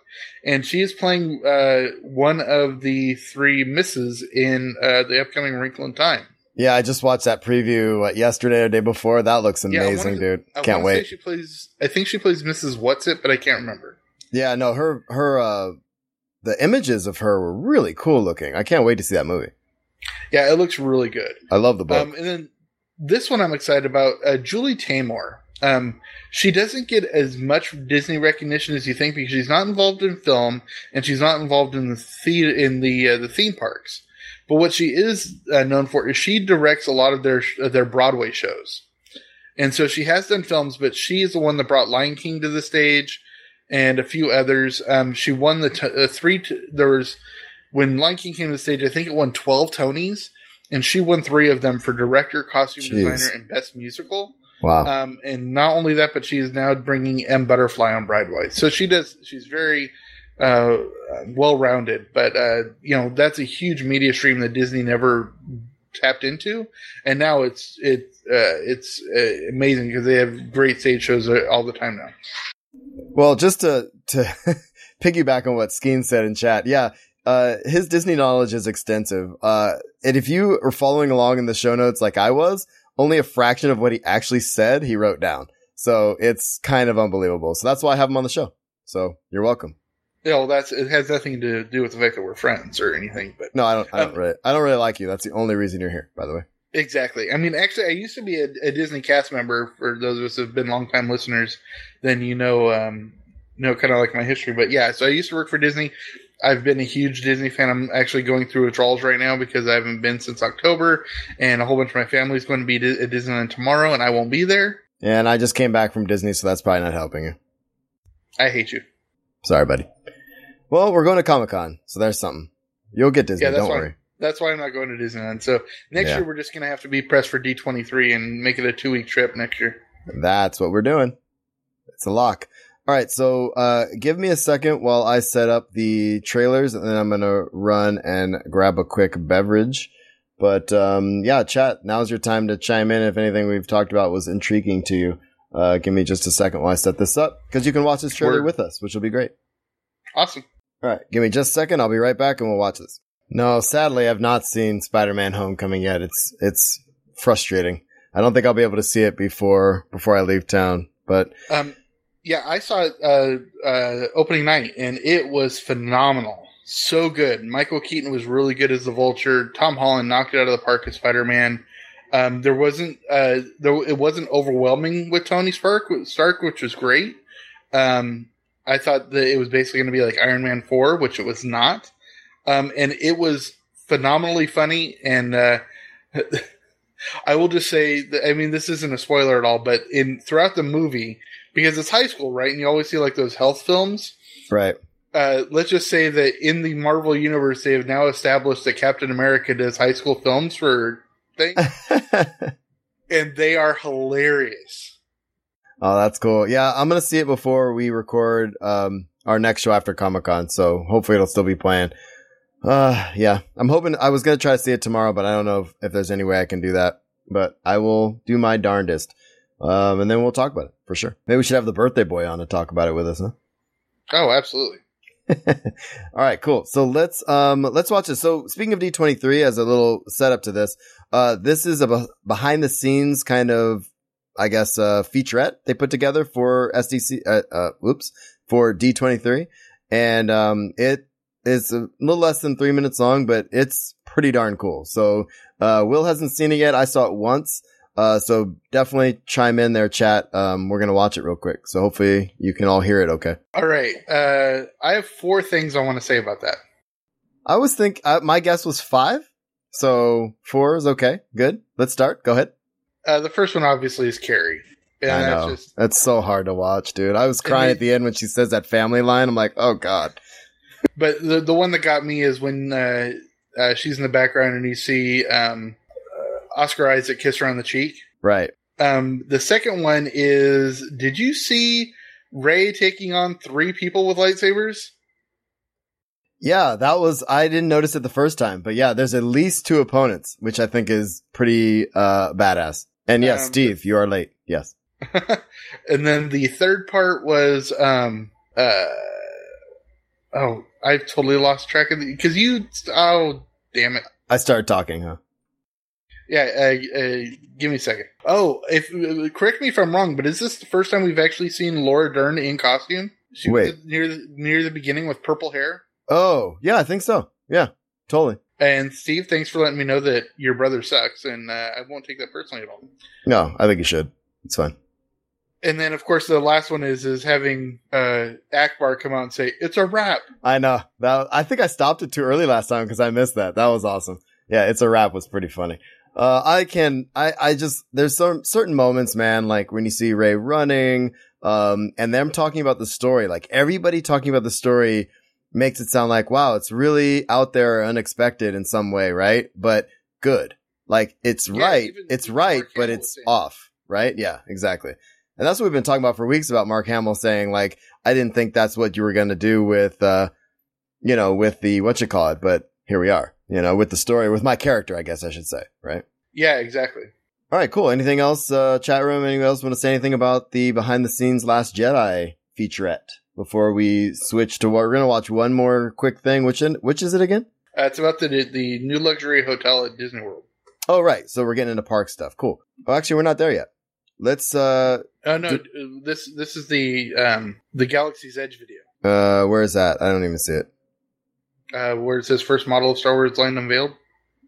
and she is playing uh, one of the three misses in uh, the upcoming Wrinkle in Time. Yeah, I just watched that preview what, yesterday or day before. That looks Yeah, amazing, wanna- dude. I Can't wait. She plays. I think she plays Mrs. What's It, but I can't remember. Yeah, no, her her uh the images of her were really cool looking. I can't wait to see that movie. Yeah, it looks really good. I love the book. Um, and then this one I'm excited about. Uh, Julie Taymor. Um, she doesn't get as much Disney recognition as you think because she's not involved in film and she's not involved in the the- in the uh, the theme parks. But what she is uh, known for is she directs a lot of their of their Broadway shows, and so she has done films. But she is the one that brought Lion King to the stage and a few others. Um, she won the t- uh, three. T- there was when Lion King came to the stage. I think it won twelve Tonys and she won three of them for director, costume Jeez. designer, and best musical. wow. Um, and not only that, but she is now bringing M Butterfly on Broadway. So she does. She's very uh, well rounded. But uh, you know, that's a huge media stream that Disney never tapped into, and now it's it uh, it's uh, amazing because they have great stage shows uh, all the time now. Well, just to to *laughs* piggyback on what Skeen said in chat, yeah, uh, his Disney knowledge is extensive. Uh, and if you are following along in the show notes like I was, only a fraction of what he actually said he wrote down. So it's kind of unbelievable. So that's why I have him on the show. So you're welcome. You know, that's it has nothing to do with the fact that we're friends or anything, but No, I don't. I don't Um, really. I don't really like you. That's the only reason you're here. By the way. Exactly. I mean, actually, I used to be a, a Disney cast member. For those of us who have been longtime listeners, then you know, um, know kind of like my history. But yeah, so I used to work for Disney. I've been a huge Disney fan. I'm actually going through withdrawals right now because I haven't been since October, and a whole bunch of my family's going to be at Disneyland tomorrow, and I won't be there. And I just came back from Disney, so that's probably not helping you. I hate you. Sorry, buddy. Well, we're going to Comic Con, so there's something. You'll get Disney. Yeah, that's don't why. worry. That's why I'm not going to Disneyland. So next Yeah. year we're just going to have to be pressed for D23 and make it a two week trip next year. That's what we're doing. It's a lock. All right, so uh, give me a second while I set up the trailers, and then I'm gonna run and grab a quick beverage. But um, yeah, chat. Now's your time to chime in if anything we've talked about was intriguing to you. Uh, give me just a second while I set this up because you can watch this trailer Word. with us, which will be great. Awesome. All right, give me just a second. I'll be right back, and we'll watch this. No, sadly, I've not seen Spider-Man: Homecoming yet. It's it's frustrating. I don't think I'll be able to see it before before I leave town. But Um, yeah, I saw it uh, uh, opening night, and it was phenomenal. So good. Michael Keaton was really good as the Vulture. Tom Holland knocked it out of the park as Spider Man. Um, there wasn't uh, there, it wasn't overwhelming with Tony Stark, Stark, which was great. Um, I thought that it was basically going to be like Iron Man four, which it was not. Um, and it was phenomenally funny. And uh, *laughs* I will just say, that, I mean, this isn't a spoiler at all, but in throughout the movie, because it's high school, right? And you always see like those health films. right. Uh, let's just say that in the Marvel universe, they have now established that Captain America does high school films for things, *laughs* and they are hilarious. Oh, that's cool. Yeah, I'm gonna see it before we record um our next show after Comic Con, so hopefully it'll still be playing. Uh yeah. I'm hoping I was gonna try to see it tomorrow, but I don't know if, if there's any way I can do that. But I will do my darndest. Um and then we'll talk about it for sure. Maybe we should have the birthday boy on to talk about it with us, huh? Oh, absolutely. *laughs* All right, cool. So let's um let's watch this. So speaking of D23 as a little setup to this, uh this is a be- behind the scenes kind of I guess uh featurette they put together for SDC uh, uh whoops, for D23 and um it is a little less than 3 minutes long, but it's pretty darn cool. So uh Will hasn't seen it yet. I saw it once. Uh so definitely chime in there chat. Um we're going to watch it real quick. So hopefully you can all hear it okay. All right. Uh, I have four things I want to say about that. I was think uh, my guess was five, so four is okay. Good. Let's start. Go ahead. Uh, the first one obviously is Carrie. And I that's know just that's so hard to watch, dude. I was crying they- at the end when she says that family line. I'm like, oh god. But the the one that got me is when uh, uh, she's in the background and you see um, Oscar Isaac kiss her on the cheek. Right. Um, the second one is: Did you see Rey taking on three people with lightsabers? Yeah, that was. I didn't notice it the first time, but yeah, there's at least two opponents, which I think is pretty uh badass. And yes, Um, Steve, you are late. Yes. *laughs* and then the third part was um uh oh I've totally lost track of the because you oh damn it I started talking, huh? Yeah, uh, uh, give me a second. Oh, if uh, correct me if I'm wrong, but is this the first time we've actually seen Laura Dern in costume? She Wait. was near the, near the beginning with purple hair. Oh, yeah, I think so. Yeah, totally. And Steve, thanks for letting me know that your brother sucks, and uh, I won't take that personally at all. No, I think you should. It's fine. And then, of course, the last one is is having uh, Ackbar come out and say it's a wrap. I know that. I think I stopped it too early last time because I missed that. That was awesome. Yeah, it's a wrap was pretty funny. Uh, I can, I, I just, there's some certain moments, man, like when you see Rey running, um, and them talking about the story, like everybody talking about the story makes it sound like, wow, it's really out there, unexpected in some way, right? But good. Like it's Yeah, right. even- it's even right, Mark but Hamill it's off, right? Yeah, exactly. And that's what we've been talking about for weeks about Mark Hamill saying, like, I didn't think that's what you were going to do with, uh, you know, with the, what you call it, but here we are, you know, with the story, with my character, I guess I should say, right? Yeah, exactly. All right, cool. Anything else, uh, chat room? Anyone else want to say anything about the behind the scenes Last Jedi featurette before we switch to what we're going to watch one more quick thing, which, in, which is it again? Uh, it's about the the new luxury hotel at Disney World. Oh, right. So we're getting into park stuff. Cool. Well, actually, we're not there yet. Let's, uh, Oh no, this this is the um the Galaxy's Edge video, uh, where is that? I don't even see it. uh, where it says first model of Star Wars land unveiled.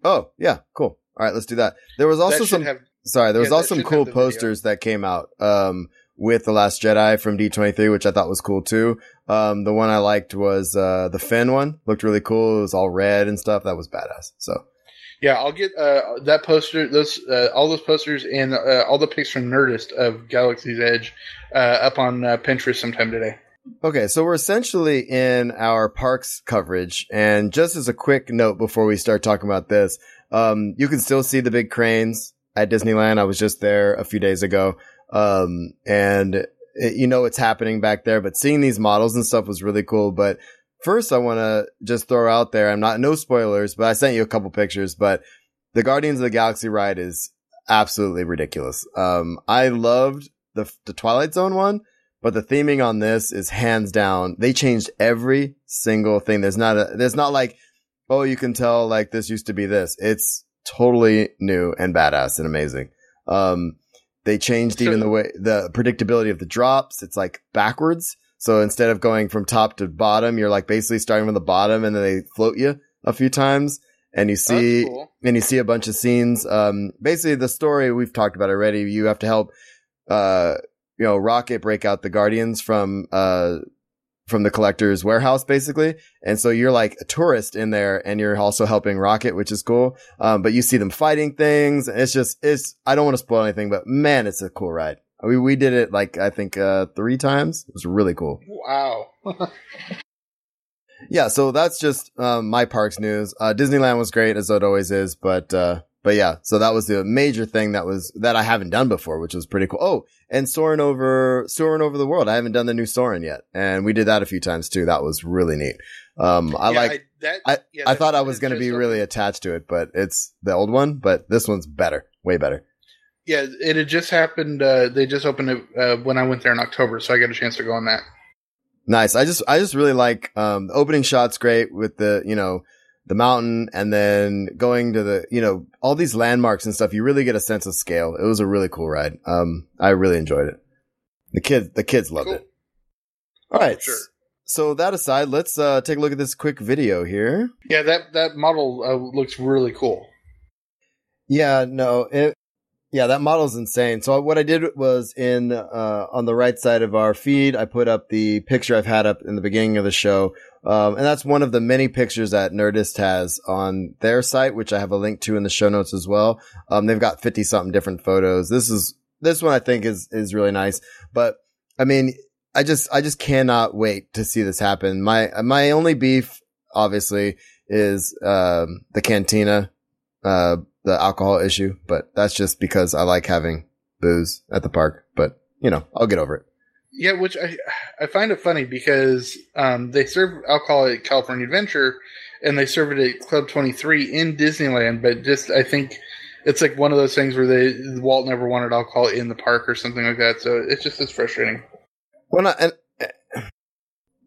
Oh, yeah. Cool. All right. Let's do that. There was also some, have sorry, there was yeah, also some cool the video. posters that came out, um, with The Last Jedi from D23, which I thought was cool too. Um, the one I liked was, uh, the Finn one. Looked really cool. It was all red and stuff. That was badass. So, Yeah, I'll get uh, that poster, those uh, all those posters, and uh, all the pics from Nerdist of Galaxy's Edge uh, up on uh, Pinterest sometime today. Okay, so we're essentially in our parks coverage, and just as a quick note before we start talking about this, um, you can still see the big cranes at Disneyland. I was just there a few days ago, um, and it, you know it's happening back there. But seeing these models and stuff was really cool. But first, I want to just throw out there: I'm not no spoilers, but I sent you a couple pictures. But the Guardians of the Galaxy ride is absolutely ridiculous. Um, I loved the the Twilight Zone one. But the theming on this is hands down. They changed every single thing. There's not a, there's not like, oh, you can tell like this used to be this. It's totally new and badass and amazing. Um, they changed even the way, the predictability of the drops. It's like backwards. So instead of going from top to bottom, you're like basically starting from the bottom and then they float you a few times and you see, cool. and you see a bunch of scenes. Um, basically the story we've talked about already. You have to help, uh, you know, Rocket break out the Guardians from, uh, from the collector's warehouse, basically. And so you're like a tourist in there and you're also helping Rocket, which is cool. Um, but you see them fighting things. It's just, it's, I don't want to spoil anything, but man, it's a cool ride. We, we did it like, I think, uh, three times. It was really cool. Wow. *laughs* Yeah. So that's just, um, my parks news. Uh, Disneyland was great as it always is, but, uh, but yeah, so that was the major thing that was, that I haven't done before, which was pretty cool. Oh, and soaring over, soaring over the world. I haven't done the new soaring yet. And we did that a few times too. That was really neat. Um, I Yeah, like, that. I- yeah, I thought I was going to be really attached to it, but it's the old one, but this one's better, way better. Yeah, it had just happened. Uh, they just opened it uh, when I went there in October, so I got a chance to go on that. Nice. I just, I just really like, um, the opening shot's great with the, you know, the mountain and then going to the, you know, all these landmarks and stuff. You really get a sense of scale. It was a really cool ride. Um, I really enjoyed it. The kids, the kids loved Cool. it. All right. Sure. So that aside, let's, uh, take a look at this quick video here. Yeah, that that model uh, looks really cool. Yeah, no, it, yeah, that model's insane. So what I did was in, uh, on the right side of our feed, I put up the picture I've had up in the beginning of the show. Um, and that's one of the many pictures that Nerdist has on their site, which I have a link to in the show notes as well. Um, they've got 50 something different photos. This is, this one I think is, is really nice. But I mean, I just, I just cannot wait to see this happen. My, my only beef, obviously, is, um, the cantina, uh, the alcohol issue, but that's just because I like having booze at the park. But you know, I'll get over it. Yeah, which I I find it funny because um, they serve alcohol at California Adventure, and they serve it at Club Twenty Three in Disneyland. But just I think it's like one of those things where they Walt never wanted alcohol in the park or something like that. So it's just as frustrating. Well, not, and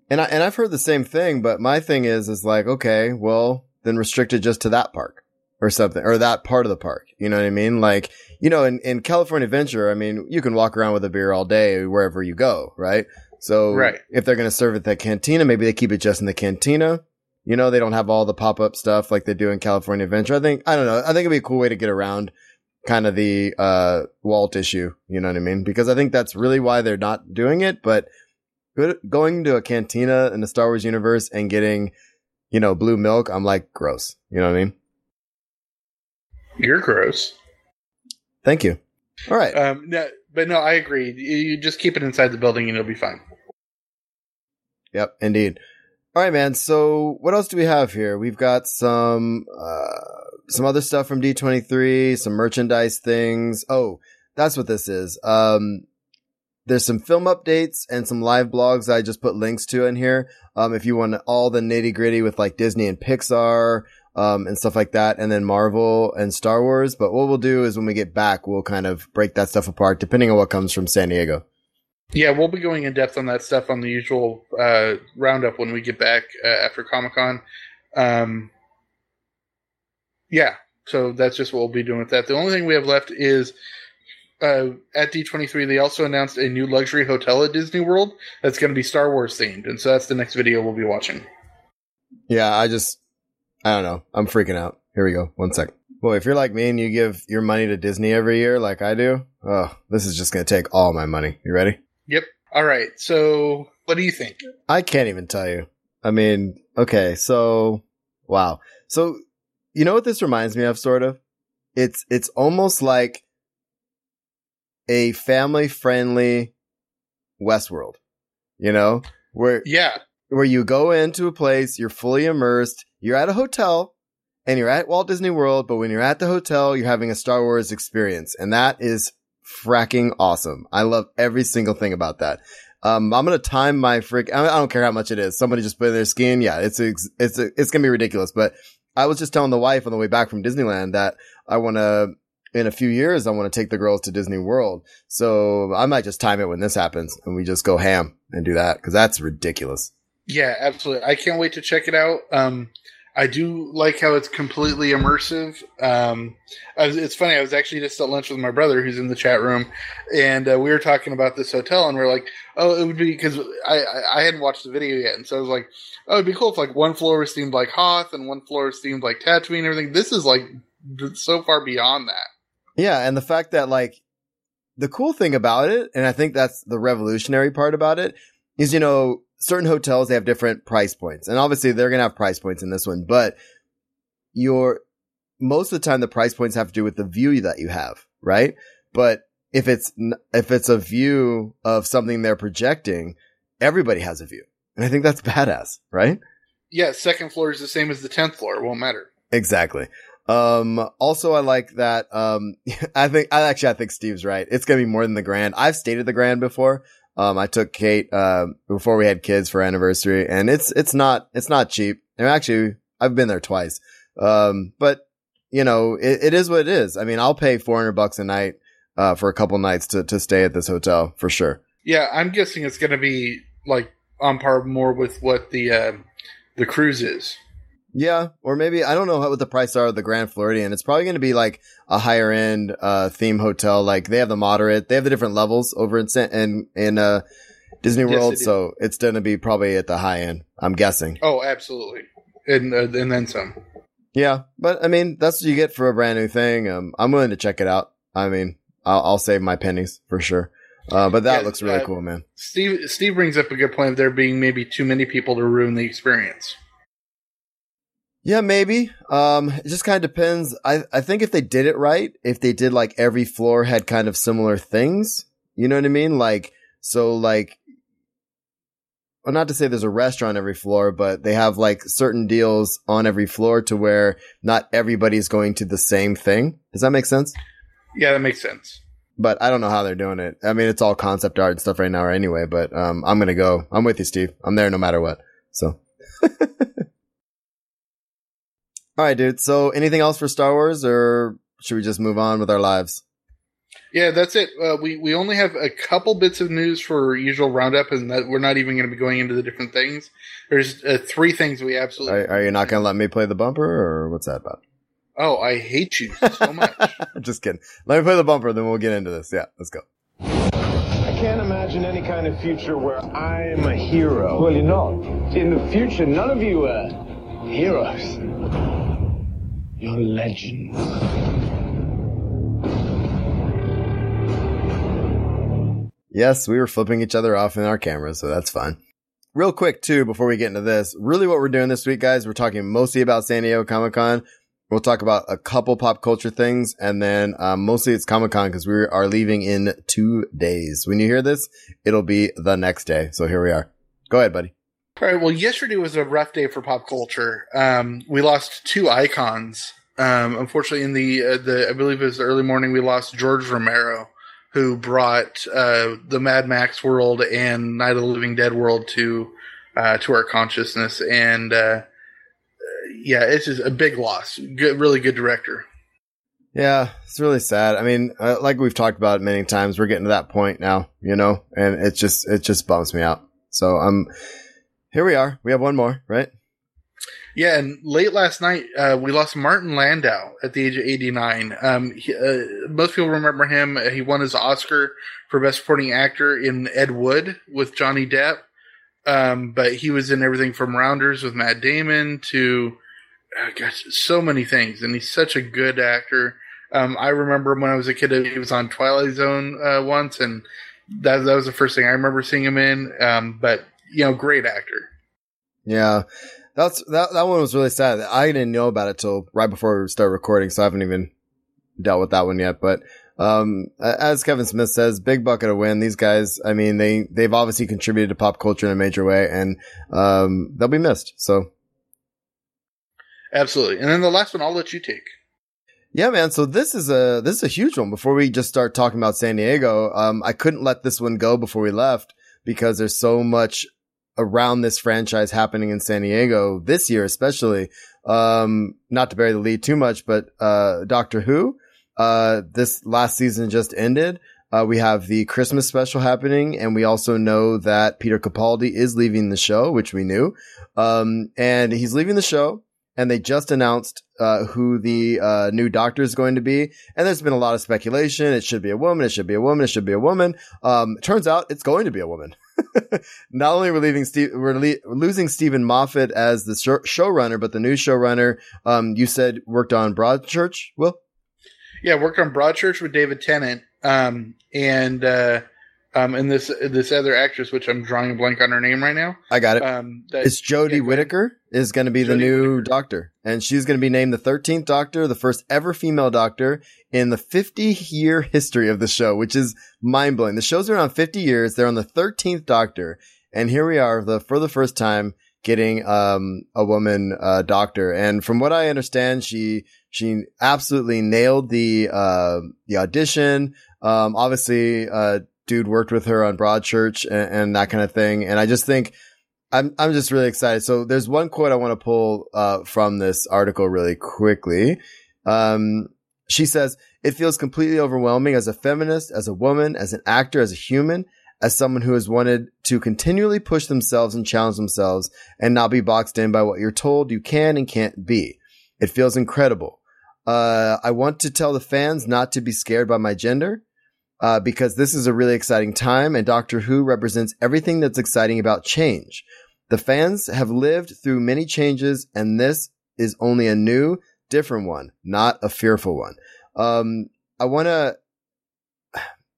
and I and I've heard the same thing, but my thing is is like, okay, well, then restrict it just to that park, or something, or that part of the park. You know what I mean? Like, you know, in, in California Adventure, I mean, you can walk around with a beer all day wherever you go, right? So Right. if they're going to serve at the cantina, maybe they keep it just in the cantina. You know, they don't have all the pop up stuff like they do in California Adventure. I think, I don't know. I think it'd be a cool way to get around kind of the, uh, Walt issue. You know what I mean? Because I think that's really why they're not doing it. But going to a cantina in the Star Wars universe and getting, you know, blue milk, I'm like, gross. You know what I mean? You're gross. Thank you. All right. Um, no, but no, I agree. You, just keep it inside the building and it'll be fine. Yep, indeed. All right, man. So what else do we have here? We've got some uh some other stuff from D23, some merchandise things. Oh, that's what this is. Um there's some film updates and some live blogs I just put links to in here. Um if you want all the nitty-gritty with like Disney and Pixar um and stuff like that and then Marvel and Star Wars, but what we'll do is when we get back, we'll kind of break that stuff apart depending on what comes from San Diego. Yeah, we'll be going in depth on that stuff on the usual uh, roundup when we get back uh, after Comic Con. Um, yeah, so that's just what we'll be doing with that. The only thing we have left is uh, at D23, they also announced a new luxury hotel at Disney World that's going to be Star Wars themed. And so that's the next video we'll be watching. Yeah, I just, I don't know. I'm freaking out. Here we go. One sec. Boy, if you're like me and you give your money to Disney every year, like I do, oh, this is just going to take all my money. You ready? Yep. All right. So what do you think? I can't even tell you. I mean, okay. So, wow. So, you know what this reminds me of, sort of? It's, it's almost like a family friendly Westworld, you know, where, Yeah. where you go into a place, you're fully immersed, you're at a hotel, and you're at Walt Disney World, but when you're at the hotel, you're having a Star Wars experience. And that is fracking awesome. I love every single thing about that. Um, I'm gonna time my freak. I don't care how much it is. Somebody just put in their skin. Yeah, it's it's it's gonna be ridiculous. But I was just telling the wife on the way back from Disneyland that I want to, in a few years, I want to take the girls to Disney World. So I might just time it when this happens, and we just go ham and do that because that's ridiculous. Yeah, absolutely. I can't wait to check it out. Um, I do like how it's completely immersive. Um, was, it's funny. I was actually just at lunch with my brother, who's in the chat room, and uh, we were talking about this hotel, and we are like, "Oh, it would be because I, I I hadn't watched the video yet, and so I was like, oh, it'd be cool if like one floor was themed like Hoth and one floor was themed like Tatooine and everything. This is like so far beyond that. Yeah, and the fact that like the cool thing about it, and I think that's the revolutionary part about it, is you know certain hotels they have different price points, and obviously they're gonna have price points in this one, but your most of the time the price points have to do with the view that you have, right? But if it's if it's a view of something they're projecting, everybody has a view, and I think that's *laughs* badass, right? Yeah, second floor is the same as the tenth floor. It won't matter. Exactly. Um, also I like that, um, *laughs* I think, I actually, I think Steve's right. It's going to be more than the grand. I've stayed at the grand before. Um, I took Kate, uh, before we had kids for anniversary and it's, it's not, it's not cheap. And actually, I've been there twice. Um, but you know, it, it is what it is. I mean, I'll pay 400 bucks a night, uh, for a couple nights to, to stay at this hotel for sure. Yeah, I'm guessing it's going to be like on par more with what the uh, the cruise is. Yeah, or maybe I don't know what the price are of the Grand Floridian. It's probably going to be like a higher end uh theme hotel. Like they have the moderate, they have the different levels over in in in uh Disney World, they do. so it's going to be probably at the high end. I'm guessing. Oh, absolutely, and uh, and then some. Yeah, but I mean that's what you get for a brand new thing. Um, I'm willing to check it out. I mean, I'll, I'll save my pennies for sure. Uh, but that Yeah, looks really uh, cool, man. Steve Steve brings up a good point of there being maybe too many people to ruin the experience. Yeah, maybe. Um, it just kind of depends. I, I think if they did it right, if they did like every floor had kind of similar things, you know what I mean? Like, so like, well, not to say there's a restaurant every floor, but they have like certain deals on every floor to where not everybody's going to the same thing. Does that make sense? Yeah, that makes sense. But I don't know how they're doing it. I mean, it's all concept art and stuff right now anyway, but, um, I'm going to go. I'm with you, Steve. I'm there no matter what. So. *laughs* All right, dude. So anything else for Star Wars or should we just move on with our lives? Yeah, that's it. Uh, we we only have a couple bits of news for usual roundup, and that we're not even going to be going into the different things. There's uh, three things we absolutely. Are, are you not going to let me play the bumper or what's that about? Oh, I hate you so much. *laughs* Just kidding. Let me play the bumper, then we'll get into this. Yeah, let's go. I can't imagine any kind of future where I'm a hero. Well, you're not. In the future, none of you are heroes. You're legends. Yes, we were flipping each other off in our cameras, so that's fun. Real quick too, before we get into this, really what we're doing this week, guys, we're talking mostly about San Diego Comic Con. We'll talk about a couple pop culture things, and then um, mostly it's Comic Con because we are leaving in two days. When you hear this, it'll be the next day. So here we are. Go ahead, buddy. All right. Well, yesterday was a rough day for pop culture. Um, we lost two icons. Um, unfortunately, in the uh, the I believe it was the early morning, we lost George Romero, who brought uh, the Mad Max world and Night of the Living Dead world to uh, to our consciousness. And uh, yeah, it's just a big loss. Good, really good director. Yeah, it's really sad. I mean, uh, like we've talked about many times, we're getting to that point now, you know, and it just it just bums me out. So I'm. um, here we are. We have one more, right? Yeah, and late last night uh, we lost Martin Landau at the age of 89. Um, he, uh, most people remember him. He won his Oscar for Best Supporting Actor in Ed Wood with Johnny Depp. Um, but he was in everything from Rounders with Matt Damon to, uh, gosh, so many things. And he's such a good actor. Um, I remember when I was a kid, he was on Twilight Zone uh, once, and that that was the first thing I remember seeing him in. Um, but you know, great actor. Yeah. That's that that one was really sad. I didn't know about it till right before we start recording, so I haven't even dealt with that one yet. But um, as Kevin Smith says, big bucket of win. These guys, I mean, they they've obviously contributed to pop culture in a major way, and um, they'll be missed. So, absolutely. And then the last one, I'll let you take. Yeah, man. So this is a this is a huge one. Before we just start talking about San Diego, um, I couldn't let this one go before we left because there's so much around this franchise happening in San Diego this year, especially. Um, not to bury the lead too much, but uh, Doctor Who. Uh, this last season just ended. Uh, we have the Christmas special happening, and we also know that Peter Capaldi is leaving the show, which we knew. Um, and he's leaving the show, and they just announced uh, who the uh, new doctor is going to be. And there's been a lot of speculation. It should be a woman. It should be a woman. It should be a woman. Um, turns out it's going to be a woman. *laughs* Not only we're leaving Steve, we're le- losing Steven Moffat as the show- showrunner, but the new showrunner, um, you said worked on Broadchurch. Will? Yeah, worked on Broadchurch with David Tennant, um, and uh, um, and this this other actress, which I'm drawing a blank on her name right now. I got it. Um, that, it's Jodie yeah, Whittaker is going to be the new Whittaker. doctor, and she's going to be named the 13th Doctor, the first ever female Doctor in the 50 year history of the show, which is mind blowing. The show's been around 50 years. They're on the 13th Doctor, and here we are, the for the first time getting um, a woman uh, doctor. And from what I understand, she she absolutely nailed the uh, the audition. Um, obviously, uh, dude worked with her on Broadchurch and, and that kind of thing. And I just think I'm I'm just really excited. So there's one quote I want to pull uh, from this article really quickly. Um, she says, "It feels completely overwhelming as a feminist, as a woman, as an actor, as a human." As someone who has wanted to continually push themselves and challenge themselves and not be boxed in by what you're told you can and can't be. It feels incredible. Uh, I want to tell the fans not to be scared by my gender, uh, because this is a really exciting time and Doctor Who represents everything that's exciting about change. The fans have lived through many changes and this is only a new, different one, not a fearful one. Um, I want to,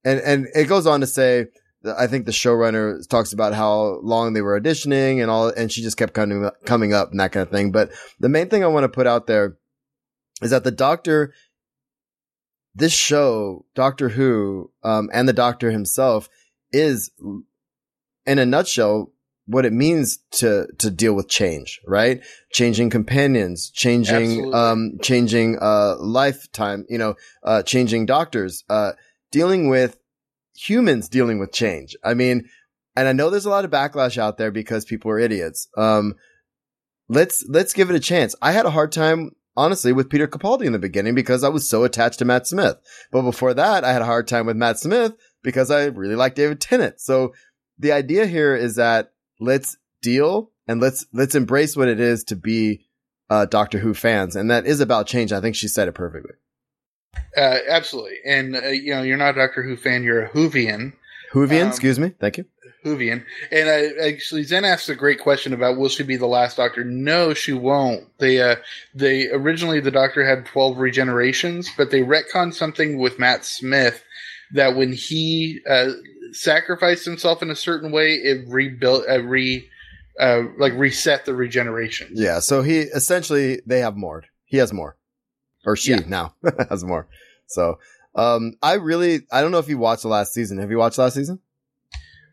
and, and it goes on to say, I think the showrunner talks about how long they were auditioning and all, and she just kept coming, coming up and that kind of thing. But the main thing I want to put out there is that the doctor, this show, Doctor Who, um, and the doctor himself is in a nutshell what it means to to deal with change, right? Changing companions, changing Absolutely. um changing uh lifetime, you know, uh changing doctors, uh dealing with humans dealing with change. I mean, and I know there's a lot of backlash out there because people are idiots. Um let's let's give it a chance. I had a hard time honestly with Peter Capaldi in the beginning because I was so attached to Matt Smith. But before that, I had a hard time with Matt Smith because I really like David Tennant. So the idea here is that let's deal and let's let's embrace what it is to be uh, Doctor Who fans, and that is about change. I think she said it perfectly. Uh, absolutely. And, uh, you know, you're not a Doctor Who fan, you're a Whovian. Whovian, Um, excuse me. Thank you. And uh, actually, Zen asked a great question about will she be the last Doctor? No, she won't. They, uh, they originally the Doctor had twelve regenerations, but they retconned something with Matt Smith that when he uh, sacrificed himself in a certain way, it rebuilt, uh, re, uh, like reset the regeneration. Yeah. So he essentially they have more. He has more, or she Yeah. now *laughs* has more. So um, I really I don't know if you watched the last season. Have you watched last season?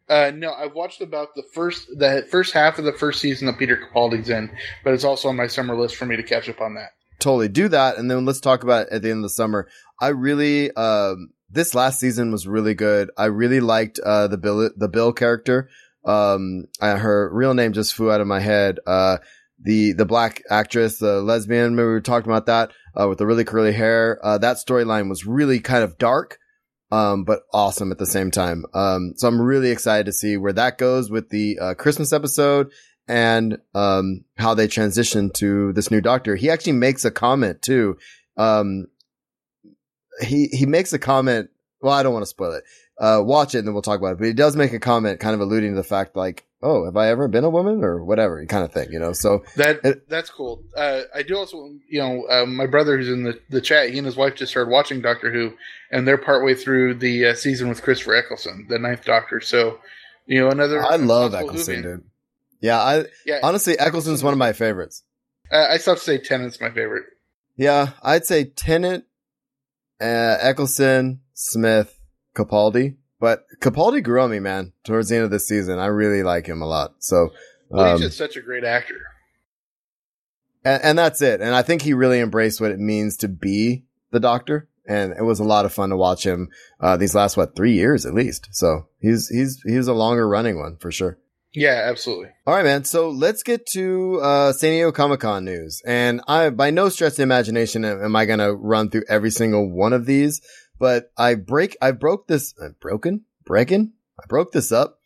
Uh, no, I've watched about the first the first half of the first season that Peter Capaldi's in, but it's also on my summer list for me to catch up on that. totally. Do that and then let's talk about it at the end of the summer. I really um this last season was really good. I really liked uh the bill the bill character. Um I, her real name just flew out of my head. Uh the the black actress the lesbian maybe we were talking about that uh with the really curly hair. Uh that storyline was really kind of dark um but awesome at the same time um so i'm really excited to see where that goes with the uh, christmas episode and um, how they transition to this new doctor. He actually makes a comment too. Um, he he makes a comment. Well, I don't want to spoil it. Uh, watch it and then we'll talk about it. But he does make a comment, kind of alluding to the fact, like, "Oh, have I ever been a woman or whatever?" kind of thing, you know. So That It- that's cool. Uh, I do also, you know, uh, my brother who's in the, the chat. He and his wife just started watching Doctor Who, and they're partway through the uh, season with Christopher Eccleston, the Ninth Doctor. So, you know, another. I love Eccleston, dude. Yeah, I Yeah, honestly Eccleston's one of my favorites. uh, I still have to say Tennant's my favorite. Yeah, I'd say Tennant, uh, Eccleston, Smith, Capaldi. But Capaldi grew on me, man, towards the end of this season. I really like him a lot. So, Well, um, he's just such a great actor. and, and that's it. And I think he really embraced what it means to be the doctor. And it was a lot of fun to watch him, uh, these last, what, three years at least. So he's, he's, he's a longer running one for sure. Yeah, absolutely. All right, man. So let's get to uh, San Diego Comic Con news. And I, by no stretch of the imagination, am am I going to run through every single one of these. But I break, I broke this, uh, broken, breaking. I broke this up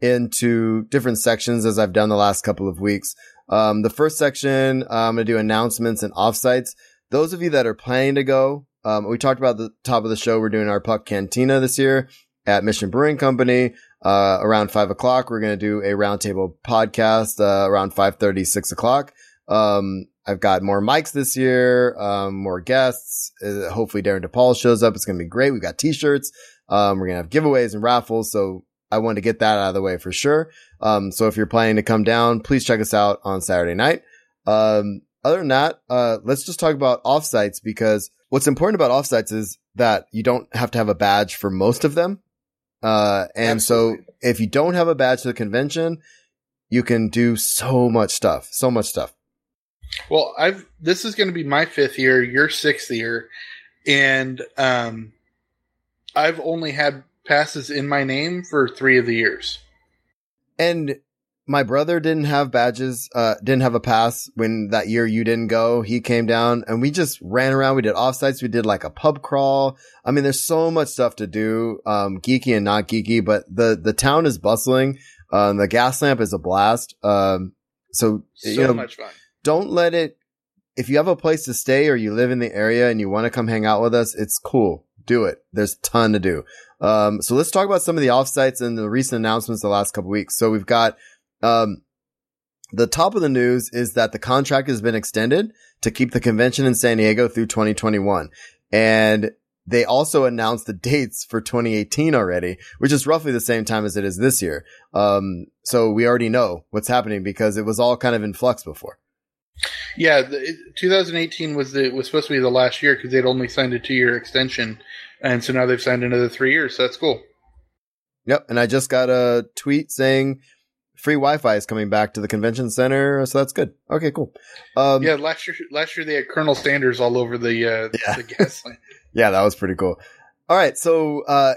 into different sections as I've done the last couple of weeks. Um, the first section, uh, I'm going to do announcements and offsites. Those of you that are planning to go, um, we talked about the top of the show. We're doing our PUCT Cantina this year at Mission Brewing Company. Uh, around five o'clock, we're going to do a roundtable podcast, uh, around 5.30, 6 o'clock. Um, I've got more mics this year, um, more guests. Uh, hopefully Darren DePaul shows up. It's going to be great. We've got t-shirts. Um, we're going to have giveaways and raffles. So I wanted to get that out of the way for sure. Um, so if you're planning to come down, please check us out on Saturday night. Um, other than that, uh, let's just talk about offsites because what's important about offsites is that you don't have to have a badge for most of them. Uh, and Absolutely. so if you don't have a badge to the convention, you can do so much stuff, so much stuff. Well, I've this is going to be my fifth year, your sixth year, and um, I've only had passes in my name for three of the years. And my brother didn't have badges, uh, didn't have a pass when that year you didn't go. He came down and we just ran around. We did offsites. We did like a pub crawl. I mean, there's so much stuff to do, um, geeky and not geeky, but the, the town is bustling. Um, the gas lamp is a blast. Um, so, So you know, much fun. Don't let it, if you have a place to stay or you live in the area and you want to come hang out with us, it's cool. Do it. There's a ton to do. Um, so let's talk about some of the offsites and the recent announcements the last couple weeks. So we've got, um, the top of the news is that the contract has been extended to keep the convention in San Diego through 2021. And they also announced the dates for 2018 already, which is roughly the same time as it is this year. Um, so we already know what's happening because it was all kind of in flux before. Yeah, the, 2018 was the was supposed to be the last year because they'd only signed a two year extension, and so now they've signed another three years. So that's cool. Yep. And I just got a tweet saying free Wi-Fi is coming back to the convention center. So that's good. Okay, cool. Um, Yeah, last year last year they had Colonel Sanders all over the uh, *laughs* Yeah. the gas line. *laughs* Yeah, that was pretty cool. All right. So, uh,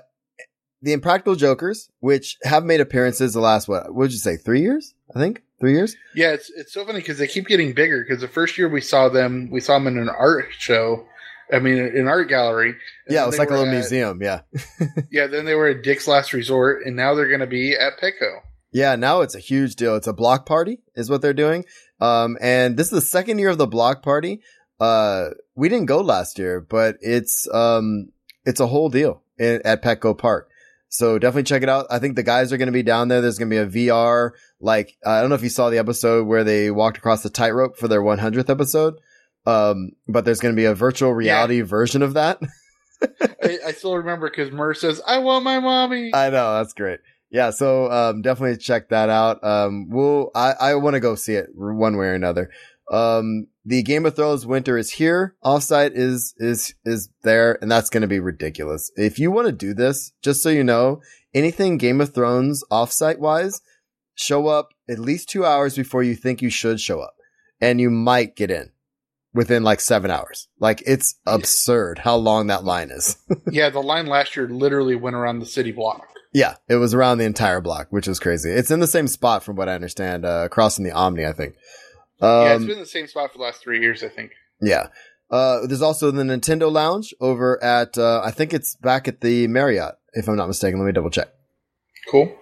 the Impractical Jokers, which have made appearances the last, what, what would you say? Three years? I think three years. Yeah, it's it's so funny because they keep getting bigger. Because the first year we saw them, we saw them in an art show. I mean, an art gallery. Yeah. It was like a little at- museum. Yeah. *laughs* Yeah, then they were at Dick's Last Resort, and now they're going to be at Petco. Yeah, now it's a huge deal. It's a block party is what they're doing. Um, and this is the second year of the block party. Uh, we didn't go last year, but it's, um, it's a whole deal in, at Petco Park. So definitely check it out. I think the guys are going to be down there. There's going to be a VR, like, I don't know if you saw the episode where they walked across the tightrope for their 100th episode. Um, but there's going to be a virtual reality version of that. *laughs* I, I still remember because Murr says, "I want my mommy." I know that's great. Yeah, so um, definitely check that out. Um, we'll I I want to go see it one way or another. Um, the Game of Thrones winter is here. Offsite is is is there, and that's going to be ridiculous. If you want to do this, just so you know, anything Game of Thrones offsite wise, show up at least two hours before you think you should show up, and you might get in within like seven hours. Like it's absurd how long that line is. *laughs* yeah, the line last year literally went around the city block. Yeah, it was around the entire block, which is crazy. It's in the same spot from what I understand, uh, across from the Omni, I think. Um, yeah, it's been the same spot for the last three years, I think. Yeah. Uh, there's also the Nintendo Lounge over at, uh, I think it's back at the Marriott, if I'm not mistaken. Let me double check. Cool.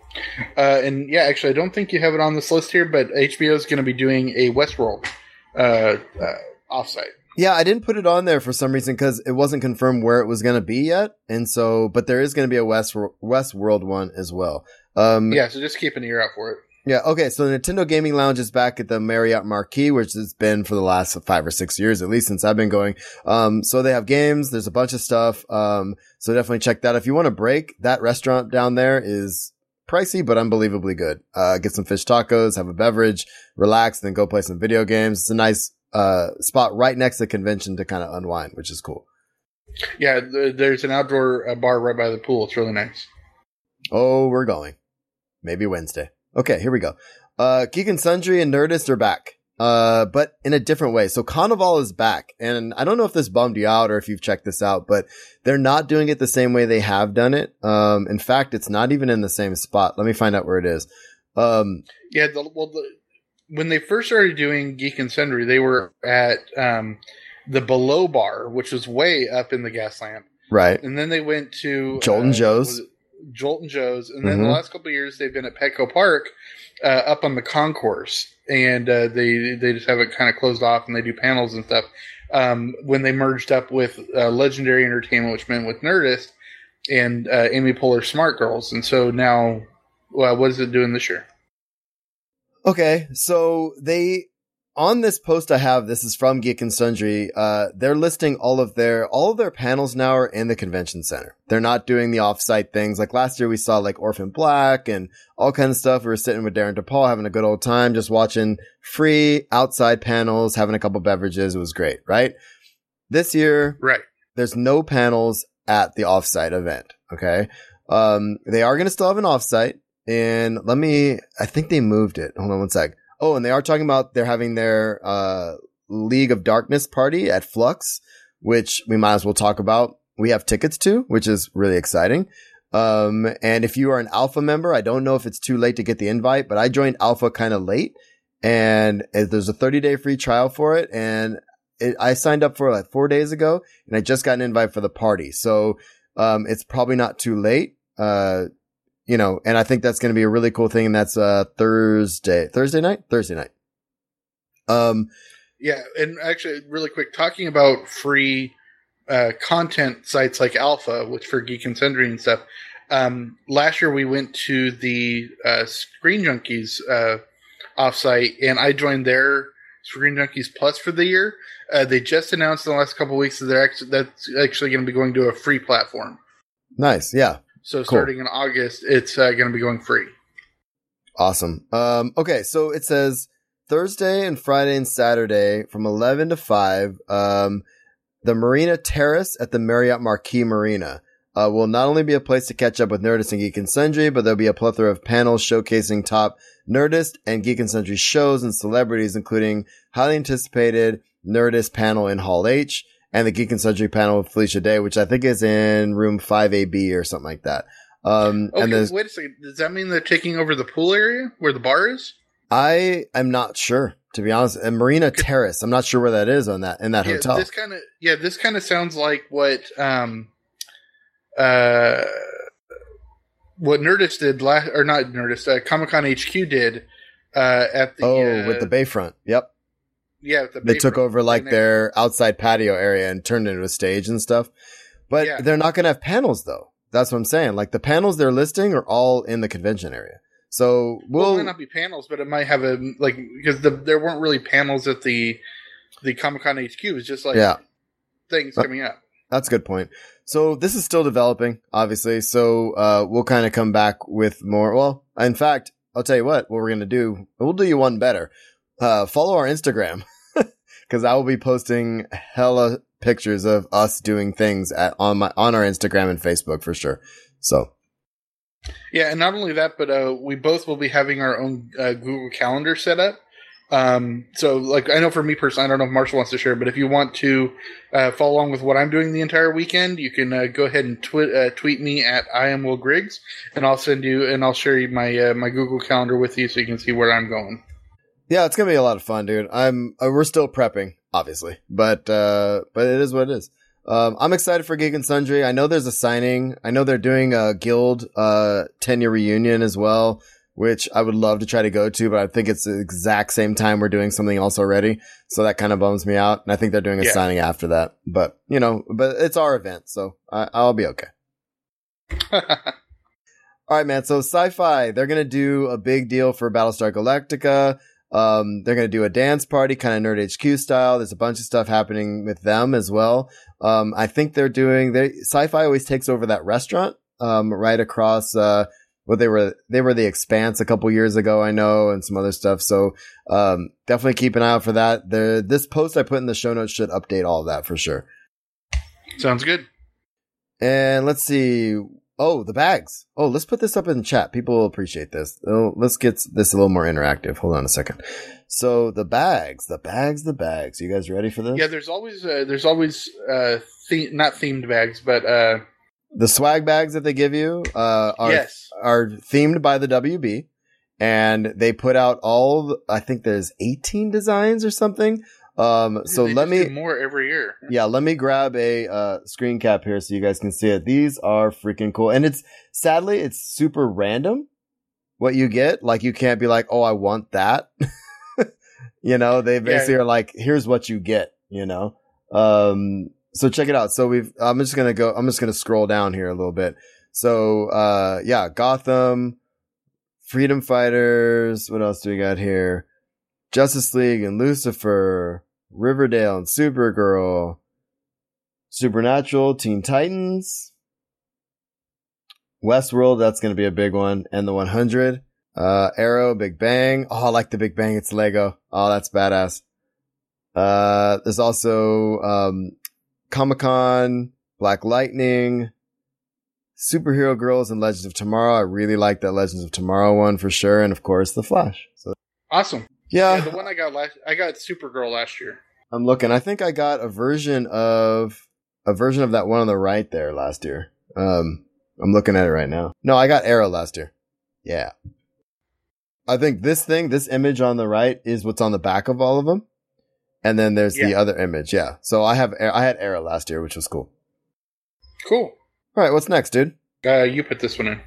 Uh, and yeah, actually, I don't think you have it on this list here, but HBO is going to be doing a Westworld uh, uh, offsite. Yeah, I didn't put it on there for some reason because it wasn't confirmed where it was going to be yet, and so but there is going to be a West West World one as well. Um, yeah, so just keep an ear out for it. Yeah, okay. So the Nintendo Gaming Lounge is back at the Marriott Marquis, which has been for the last five or six years, at least since I've been going. Um, so they have games. There's a bunch of stuff. Um, so definitely check that. If you want a break, that restaurant down there is pricey, but unbelievably good. Uh, get some fish tacos, have a beverage, relax, then go play some video games. It's a nice, uh, spot right next to the convention to kind of unwind, which is cool. Yeah, there's an outdoor uh, bar right by the pool. It's really nice. Oh, we're going. Maybe Wednesday. Okay, here we go. Uh, Geek and Sundry and Nerdist are back. Uh, but in a different way. So Carnival is back. And I don't know if this bummed you out or if you've checked this out, but they're not doing it the same way they have done it. Um, in fact, it's not even in the same spot. Let me find out where it is. Um, yeah, the, well, the, when they first started doing Geek and Sundry, they were at, um, the below bar, which was way up in the gas lamp. Right. And then they went to Jolt and uh, Joe's. Jolt and Joe's, and then mm-hmm. the last couple years they've been at Petco Park, uh, up on the concourse, and uh, they they just have it kind of closed off, and they do panels and stuff. Um, when they merged up with uh, Legendary Entertainment, which meant with Nerdist and uh, Amy Poehler Smart Girls, and so now, well, what is it doing this year? Okay, so they on this post I have, this is from Geek and Sundry. Uh, they're listing all of their, all of their panels now are in the convention center. They're not doing the offsite things. Like last year we saw like Orphan Black and all kinds of stuff. We were sitting with Darren DePaul having a good old time, just watching free outside panels, having a couple beverages. It was great, right? This year, right. There's no panels at the offsite event. Okay. Um, they are going to still have an offsite and let me, I think they moved it. Hold on one sec. Oh, and they are talking about they're having their uh, League of Darkness party at Flux, which we might as well talk about. We have tickets to, which is really exciting. Um, and if you are an alpha member, I don't know if it's too late to get the invite, but I joined alpha kind of late and there's a 30 day free trial for it. And it, I signed up for like four days ago and I just got an invite for the party. So, um, it's probably not too late. Uh, you know, and I think that's going to be a really cool thing. And that's, uh, Thursday, Thursday night, Thursday night. Um, yeah. And actually really quick talking about free, uh, content sites like Alpha, which for Geek and Sundry and stuff. Um, last year we went to the, uh, Screen Junkies, uh, offsite and I joined their Screen Junkies Plus for the year. Uh, they just announced in the last couple weeks that they're actually, that's actually going to be going to a free platform. Nice. Yeah. So cool. starting in August, it's uh, going to be going free. Awesome. Um, okay, so it says Thursday and Friday and Saturday from 11 to 5. Um, the Marina Terrace at the Marriott Marquis Marina uh, will not only be a place to catch up with Nerdist and Geek and Sundry, but there'll be a plethora of panels showcasing top Nerdist and Geek and Sundry shows and celebrities, including highly anticipated Nerdist panel in Hall H, and the Geek and Sundry panel with Felicia Day, which I think is in room 5AB or something like that. Um, okay, and wait a second. Does that mean they're taking over the pool area where the bar is? I am not sure, to be honest. And Marina Terrace, I'm not sure where that is on that in that yeah, hotel. This kind of yeah, this kind of sounds like what um uh what Nerdist did last, or not Nerdist, uh, Comic Con HQ did uh, at the oh, uh, with the Bayfront. Yep. Yeah, the They took over like their outside patio area and turned it into a stage and stuff. But Yeah. they're not going to have panels though. That's what I'm saying. Like the panels they're listing are all in the convention area. So Well, it we'll, might not be panels, but it might have a like because the, there weren't really panels at the the Comic Con HQ. It was just like yeah, things coming up. that's a good point. So this is still developing, obviously. So, uh, we'll kind of come back with more. Well, in fact, I'll tell you what, what we're going to do. We'll do you one better. Uh, follow our Instagram *laughs* because I will be posting hella pictures of us doing things at, on my, on our Instagram and Facebook for sure. So Yeah, and not only that, but uh, we both will be having our own uh, Google Calendar set up. Um, so, like, I know for me personally, I don't know if Marshall wants to share, but if you want to uh, follow along with what I'm doing the entire weekend, you can uh, go ahead and twi- uh, tweet me at I am Will Griggs, and I'll send you and I'll share you my uh, my Google Calendar with you so you can see where I'm going. Yeah, it's going to be a lot of fun, dude. I'm, uh, we're still prepping, obviously, but, uh, but it is what it is. Um, I'm excited for Geek and Sundry. I know there's a signing. I know they're doing a guild, uh, 10 year reunion as well, which I would love to try to go to, but I think it's the exact same time we're doing something else already. So that kind of bums me out. And I think they're doing a Yeah. signing after that, but you know, but it's our event. So I, I'll be okay. *laughs* All right, man. So sci-fi, they're going to do a big deal for Battlestar Galactica. Um, they're going to do a dance party, kind of Nerd HQ style. There's a bunch of stuff happening with them as well. Um, I think they're doing, they, sci-fi always takes over that restaurant, um, right across, uh, what they were, they were the expanse a couple years ago, I know, and some other stuff. So, um, definitely keep an eye out for that. This post I put in the show notes should update all of that for sure. Sounds good. And let's see. Oh, the bags. Oh, let's put this up in chat. People will appreciate this. Oh, let's get this a little more interactive. Hold on a second. So the bags, the bags, the bags. You guys ready for this? Yeah, there's always uh, there's always uh, the- not themed bags, but uh, the swag bags that they give you uh, are yes, are themed by the WB, and they put out all. I think there's 18 designs or something. Um, so let me more every year. yeah, let me grab a uh, screen cap here so you guys can see it. These are freaking cool. And it's sadly, it's super random what you get. Like you can't be like, oh, I want that. *laughs* you know, they basically are like, here's what you get, you know? Um, so check it out. So we've, I'm just going to go, I'm just going to scroll down here a little bit. So, uh, yeah, Gotham, Freedom Fighters. What else do we got here? Justice League and Lucifer, Riverdale and Supergirl, Supernatural, Teen Titans, Westworld, that's going to be a big one, and the 100, uh, Arrow, Big Bang. Oh, I like the Big Bang. It's Lego. Oh, that's badass. Uh, there's also, um, Comic Con, Black Lightning, Superhero Girls and Legends of Tomorrow. I really like that Legends of Tomorrow one for sure. And of course, The Flash. So Awesome. Yeah, Yeah, the one I got last, I got Supergirl last year. I'm looking. I think I got a version of a version of that one on the right there last year. Um, I'm looking at it right now. No, I got Arrow last year. Yeah. I think this thing, this image on the right is what's on the back of all of them. And then there's the other image. Yeah. So I have, I had Arrow last year, which was cool. Cool. All right. What's next, dude? Uh, you put this one in.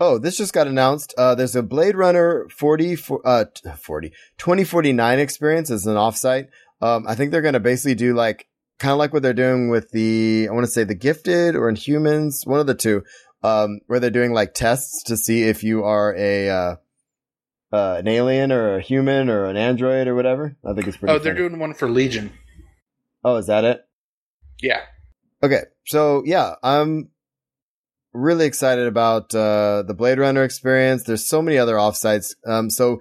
Oh, this just got announced. Uh, there's a Blade Runner 40, for- uh, t- 40, 2049 experience as an offsite. Um, I think they're going to basically do like, kind of like what they're doing with the, I want to say the gifted or Inhumans, one of the two, um, where they're doing like tests to see if you are a, uh, uh, an alien or a human or an android or whatever. I think it's pretty Oh, they're funny. doing one for Legion. Oh, is that it? Yeah. Okay, so yeah, I'm really excited about uh, the Blade Runner experience. There's so many other offsites. Um, so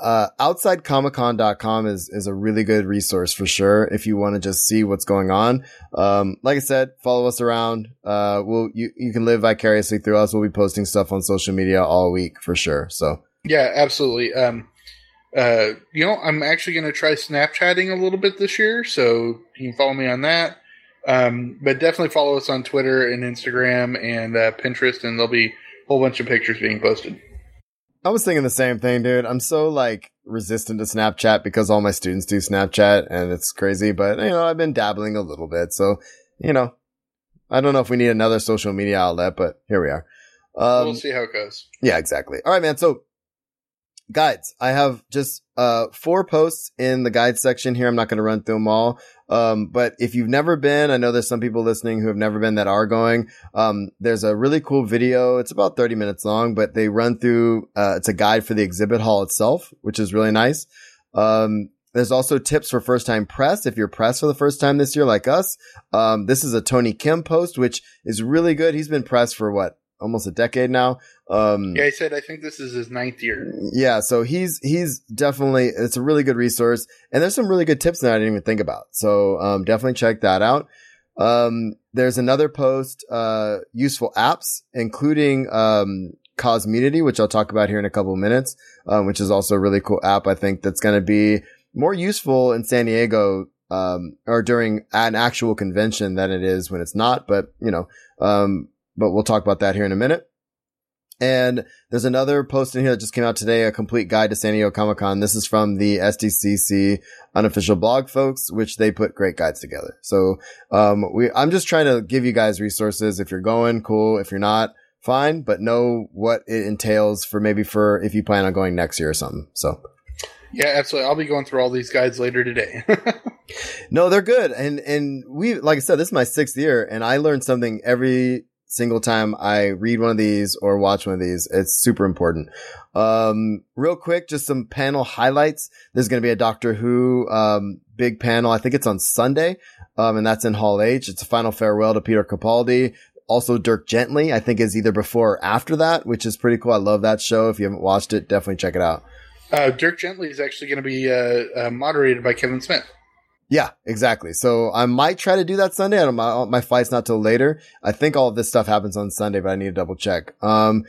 uh, OutsideComicCon.com is is a really good resource for sure if you want to just see what's going on. Um, like I said, follow us around. Uh, we'll you you can live vicariously through us. We'll be posting stuff on social media all week for sure. So Yeah, absolutely. Um, uh, you know, I'm actually going to try Snapchatting a little bit this year, so you can follow me on that. Um, but definitely follow us on Twitter and Instagram and uh, Pinterest, and there'll be a whole bunch of pictures being posted. I was thinking the same thing, dude. I'm so like resistant to Snapchat because all my students do Snapchat and it's crazy, but you know, I've been dabbling a little bit. So, you know, I don't know if we need another social media outlet, but here we are. Um, we'll see how it goes. Yeah, exactly. All right, man. So guides, I have just, uh, four posts in the guide section here. I'm not going to run through them all. Um, but if you've never been, I know there's some people listening who have never been that are going. Um, there's a really cool video. It's about 30 minutes long, but they run through, uh, it's a guide for the exhibit hall itself, which is really nice. Um, there's also tips for first time press. If you're pressed for the first time this year, like us, um, this is a Tony Kim post, which is really good. He's been pressed for what? Almost a decade now. Um, Yeah, I said I think this is his ninth year. yeah, so he's he's definitely it's a really good resource, and there's some really good tips that I didn't even think about. So um, definitely check that out. Um, there's another post, uh, useful apps, including um, Cosmunity, which I'll talk about here in a couple of minutes, um, which is also a really cool app. I think that's going to be more useful in San Diego um, or during an actual convention than it is when it's not. But you know, um, but we'll talk about that here in a minute. And there's another post in here that just came out today, a complete guide to San Diego Comic Con. This is from the SDCC unofficial blog folks, which they put great guides together. So, um, we, I'm just trying to give you guys resources. If you're going, cool. If you're not, fine, but know what it entails for maybe for if you plan on going next year or something. So, Yeah, absolutely. I'll be going through all these guides later today. *laughs* No, they're good. And, and we, like I said, this is my sixth year and I learned something every single time I read one of these or watch one of these. It's super important. Um, real quick, just some panel highlights. There's going to be a Doctor Who, um, big panel. I think it's on Sunday. Um, and that's in Hall H. It's a final farewell to Peter Capaldi. Also, Dirk Gently, I think is either before or after that, which is pretty cool. I love that show. If you haven't watched it, definitely check it out. uh, Dirk Gently is actually going to be uh, uh, moderated by Kevin Smith. Yeah, exactly. So I might try to do that Sunday. I my, my flight's not till later. I think all of this stuff happens on Sunday, but I need to double check. Um,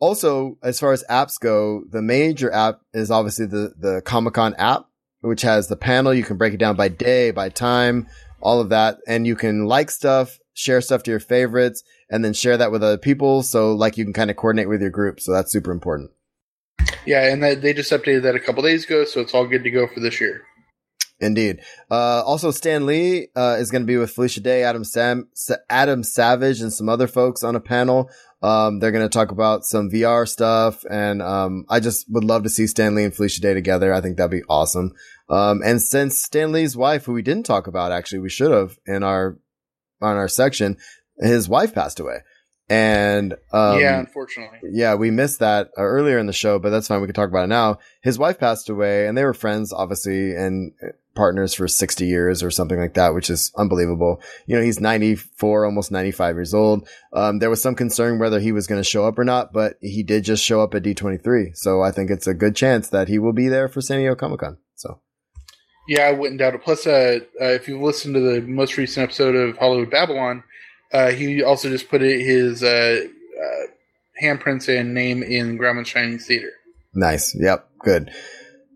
also, as far as apps go, the major app is obviously the, the Comic Con app, which has the panel. You can break it down by day, by time, all of that. And you can like stuff, share stuff to your favorites, and then share that with other people. So like you can kind of coordinate with your group. So that's super important. Yeah, and they just updated that a couple days ago, so it's all good to go for this year. Indeed. Uh, also Stan Lee, uh, is going to be with Felicia Day, Adam Sam, Sa- Adam Savage and some other folks on a panel. Um, they're going to talk about some VR stuff. And, um, I just would love to see Stan Lee and Felicia Day together. I think that'd be awesome. Um, and since Stan Lee's wife, who we didn't talk about, actually, we should have in our, on our section, his wife passed away. And, um, yeah, unfortunately. yeah, we missed that uh, earlier in the show, but that's fine. We can talk about it now. His wife passed away and they were friends, obviously, and partners for 60 years or something like that, which is unbelievable. You know, he's 94, almost 95 years old. Um, there was some concern whether he was going to show up or not, but he did just show up at D23. So I think it's a good chance that he will be there for San Diego Comic Con. So Yeah, I wouldn't doubt it. Plus, uh, uh, if you've listened to the most recent episode of Hollywood Babylon, uh, he also just put his uh, uh, handprints and name in Grauman's Chinese Theater. nice. Yep. Good.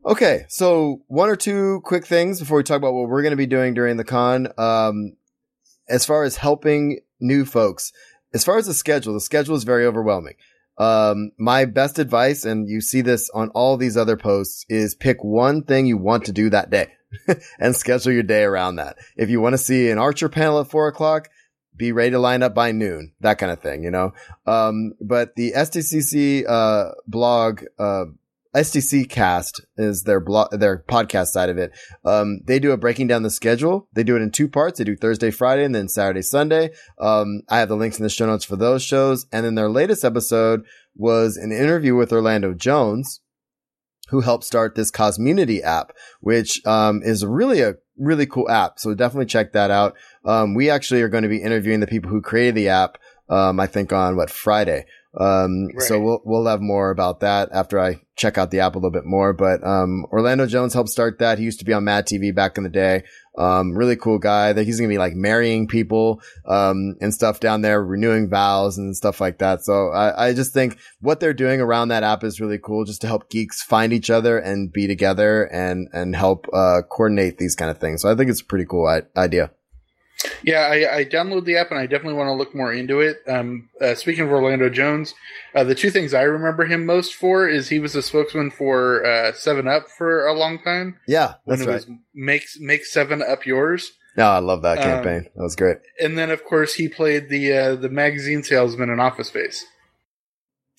Okay. So one or two quick things before we talk about what we're going to be doing during the con. Um, as far as helping new folks, as far as the schedule, the schedule is very overwhelming. Um, my best advice, and you see this on all these other posts, is pick one thing you want to do that day *laughs* and schedule your day around that. If you want to see an Archer panel at four o'clock, be ready to line up by noon, that kind of thing, you know? Um, but the SDCC, uh, blog, uh, SDC cast is their blog, their podcast side of it. Um, they do a breaking down the schedule. They do it in two parts. They do Thursday, Friday, and then Saturday, Sunday. Um, I have the links in the show notes for those shows. And then their latest episode was an interview with Orlando Jones, who helped start this Cosmunity app, which, um, is really a really cool app. So definitely check that out. Um, we actually are going to be interviewing the people who created the app. Um, I think on what Friday. Um, so we'll, we'll have more about that after I check out the app a little bit more. But, um, Orlando Jones helped start that. He used to be on Mad TV back in the day. Um, really cool guy that he's going to be like marrying people, um, and stuff down there, renewing vows and stuff like that. So I, I just think what they're doing around that app is really cool just to help geeks find each other and be together and, and help, uh, coordinate these kind of things. So I think it's a pretty cool I- idea. Yeah, I, I downloaded the app and I definitely want to look more into it. Um, uh, speaking of Orlando Jones, uh, the two things I remember him most for is he was a spokesman for uh, Seven Up for a long time Yeah, when that's it right. was make Seven Up yours, No, I love that Um, campaign. that was great. and then of course he played the uh, the magazine salesman in Office Space.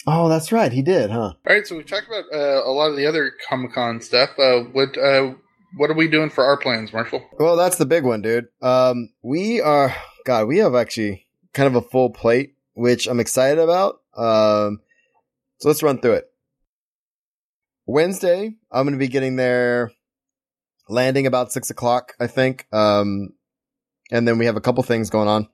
Oh, that's right. He did, huh? All right, so we talked about uh, a lot of the other Comic Con stuff. Uh, what uh, what are we doing for our plans, Marshall? Well, that's the big one, dude. Um, we are, God, we have actually kind of a full plate, which I'm excited about. Um, so let's run through it. Wednesday, I'm going to be getting there, landing about six o'clock, I think. Um, and then we have a couple things going on.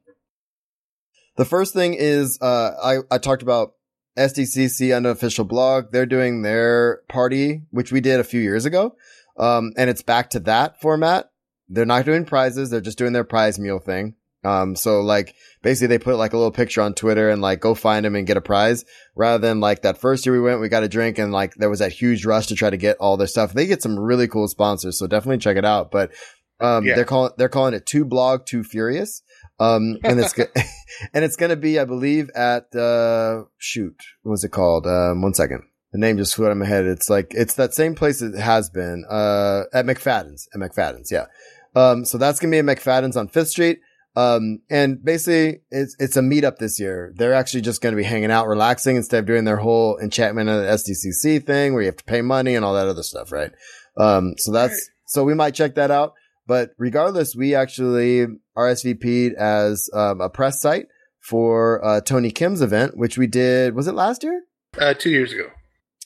The first thing is, uh, I, I talked about SDCC unofficial blog. They're doing their party, which we did a few years ago. Um, and it's back to that format. They're not doing prizes. They're just doing their prize meal thing. Um, so like basically they put like a little picture on Twitter and like go find them and get a prize rather than like that first year we went, we got a drink and like there was that huge rush to try to get all their stuff. They get some really cool sponsors. So definitely check it out. But, um, Yeah. they're calling, they're calling it two blog, two furious. Um, and it's, *laughs* *laughs* and it's going to be, I believe at, uh, shoot, what was it called? Um, one second. The name just flew out of my head. It's like, it's that same place it has been, uh, at McFadden's, at McFadden's. Yeah. Um, so that's going to be at McFadden's on Fifth Street. Um, and basically it's, it's a meetup this year. They're actually just going to be hanging out, relaxing instead of doing their whole enchantment of the SDCC thing where you have to pay money and all that other stuff. Right. Um, so that's, Right. so we might check that out. But regardless, we actually RSVP'd as, um, a press site for, uh, Tony Kim's event, which we did, was it last year? Uh, two years ago.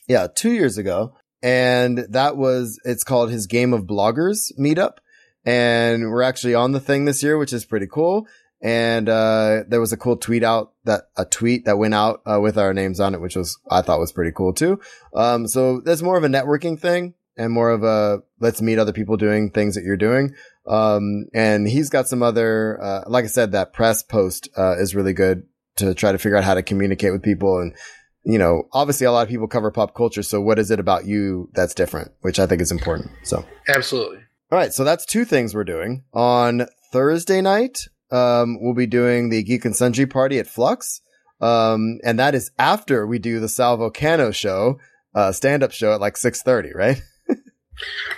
Yeah, two years ago. And that was, it's called his Game of Bloggers meetup. And we're actually on the thing this year, which is pretty cool. And, uh, there was a cool tweet out that, a tweet that went out, uh, with our names on it, which was, I thought was pretty cool too. Um, so there's more of a networking thing and more of a, let's meet other people doing things that you're doing. Um, and he's got some other, uh, like I said, that press post, uh, is really good to try to figure out how to communicate with people and, you know, obviously a lot of people cover pop culture. So what is it about you that's different, which I think is important. So, Absolutely. all right. So that's two things we're doing on Thursday night. Um, we'll be doing the Geek and Sundry party at Flux. Um, and that is after we do the Sal Vulcano show, uh, stand up show at like 630, right? *laughs*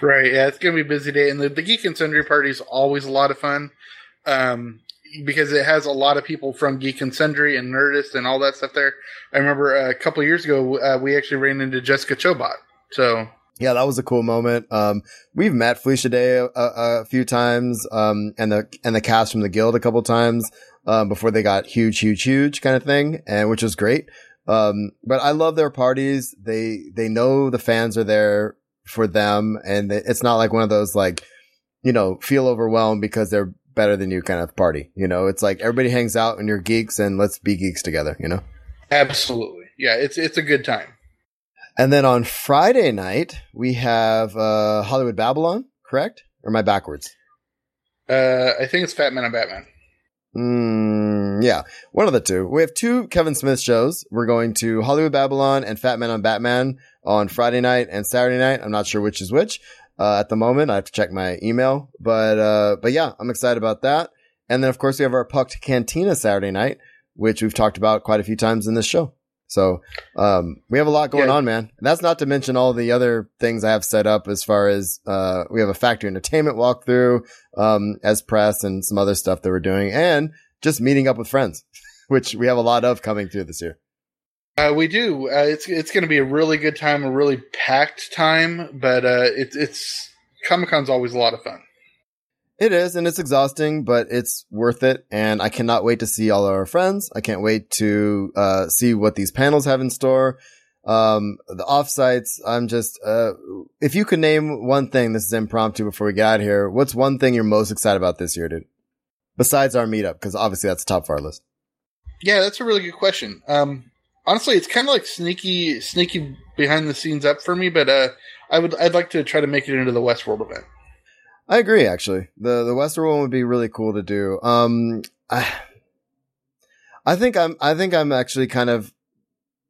Right. Yeah, it's gonna be a busy day, and the, the Geek and Sundry party is always a lot of fun, um, because it has a lot of people from Geek and Sundry and Nerdist and all that stuff there. I remember uh, a couple years ago uh, we actually ran into Jessica Chobot. So Yeah, that was a cool moment. Um, we've met Felicia Day a, a, few times, um, and the, and the cast from the guild a couple times, um, before they got huge, huge, huge kind of thing, and which was great. Um, but I love their parties. They, they know the fans are there for them. And it's not like one of those like, you know, feel overwhelmed because they're better than you kind of party. You know, it's like everybody hangs out and you're geeks and let's be geeks together, you know? absolutely, yeah, it's it's a good time. And then on Friday night, we have, uh, Hollywood Babylon, correct? Or am I backwards? Uh, I think it's Fat Man and Batman. Mm, yeah, one of the two. We have two Kevin Smith shows. We're going to Hollywood Babylon and Fat Man on Batman on Friday night and Saturday night. I'm not sure which is which uh, at the moment. I have to check my email, but uh, but yeah, I'm excited about that. And then of course we have our PUCT Cantina Saturday night, which we've talked about quite a few times in this show. So um, we have a lot going Yeah. on, man. And that's not to mention all the other things I have set up as far as uh, we have a factory entertainment walkthrough um, as press and some other stuff that we're doing, and just meeting up with friends, *laughs* which we have a lot of coming through this year. Uh, we do. Uh, it's it's going to be a really good time, a really packed time, but uh, it's it's Comic Con's always a lot of fun. It is, and it's exhausting, but it's worth it. And I cannot wait to see all our friends. I can't wait to uh, see what these panels have in store. Um, the offsites. I'm just, uh, if you could name one thing, this is impromptu before we get out of here. What's one thing you're most excited about this year, dude? Besides our meetup, because obviously that's the top of our list. Yeah, that's a really good question. Um, honestly, it's kind of like sneaky, sneaky behind the scenes up for me, but uh, I would, I'd like to try to make it into the Westworld event. I agree, actually. The the Western one would be really cool to do. Um, I, I think I'm I think I'm actually kind of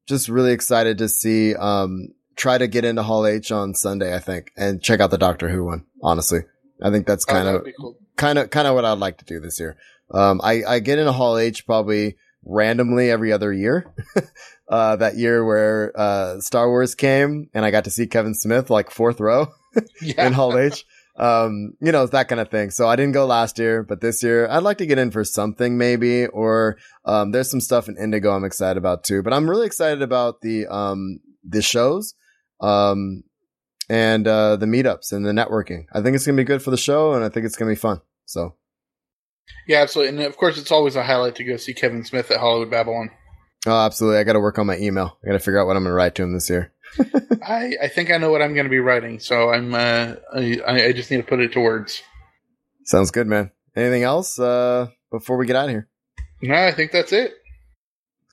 just really excited to see um try to get into Hall H on Sunday. I think and check out the Doctor Who one. Honestly, I think that's kind of kind of kind of what I'd like to do this year. Um, I I get into Hall H probably randomly every other year. *laughs* uh, that year where uh Star Wars came and I got to see Kevin Smith like fourth row *laughs* Yeah. in Hall H. um, you know, that kind of thing. So I didn't go last year, but this year I'd like to get in for something maybe, or, um, there's some stuff in Indigo I'm excited about too, but I'm really excited about the, um, the shows, um, and, uh, the meetups and the networking. I think it's going to be good for the show and I think it's going to be fun. So. Yeah, absolutely. And of course, it's always a highlight to go see Kevin Smith at Hollywood Babylon. Oh, absolutely. I got to work on my email. I got to figure out what I'm going to write to him this year. *laughs* I, I think I know what I'm going to be writing, so I'm uh, I, I just need to put it to words. Sounds good, man. Anything else uh, before we get out of here? No, I think that's it.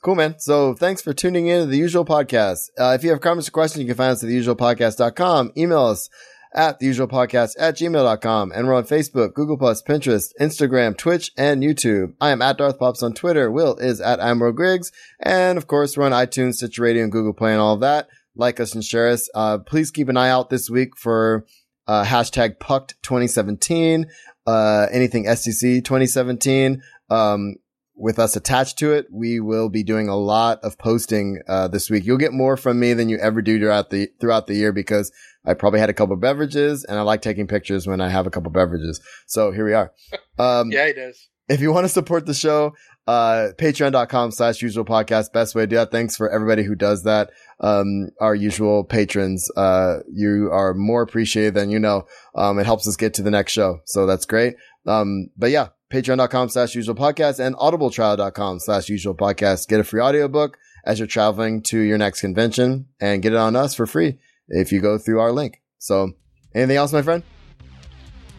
Cool, man. So thanks for tuning in to the usual podcast. Uh, if you have comments or questions, you can find us at theusualpodcast.com. Email us at theusualpodcast at gmail.com. And we're on Facebook, Google Plus, Pinterest, Instagram, Twitch, and YouTube. I am at Darth Pops on Twitter. Will is at Admiral Griggs. And of course, we're on iTunes, Stitcher Radio, and Google Play and all that like us and share us. Uh, please keep an eye out this week for uh, hashtag PUCT 2017, uh, anything SCC 2017. Um, with us attached to it, we will be doing a lot of posting uh, this week. You'll get more from me than you ever do throughout the throughout the year because I probably had a couple of beverages and I like taking pictures when I have a couple of beverages. So here we are. *laughs* Um, yeah, he does. If you want to support the show, uh, patreon.com slash usual podcast, best way to do that. Thanks for everybody who does that. Um, our usual patrons, uh, you are more appreciated than you know. Um, it helps us get to the next show. So that's great. Um, but yeah, patreon.com slash usual podcast and audibletrial.com slash usual podcast. Get a free audiobook as you're traveling to your next convention and get it on us for free if you go through our link. So anything else, my friend?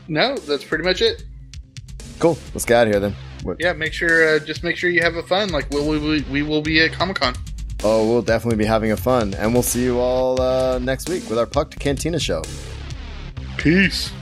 No, that's pretty much it. Cool. Let's get out of here then. What? Yeah, make sure, uh, just make sure you have a fun. Like we'll, we, we will be at Comic Con. Oh, we'll definitely be having a fun, and we'll see you all uh, next week with our PUCT Cantina show. Peace.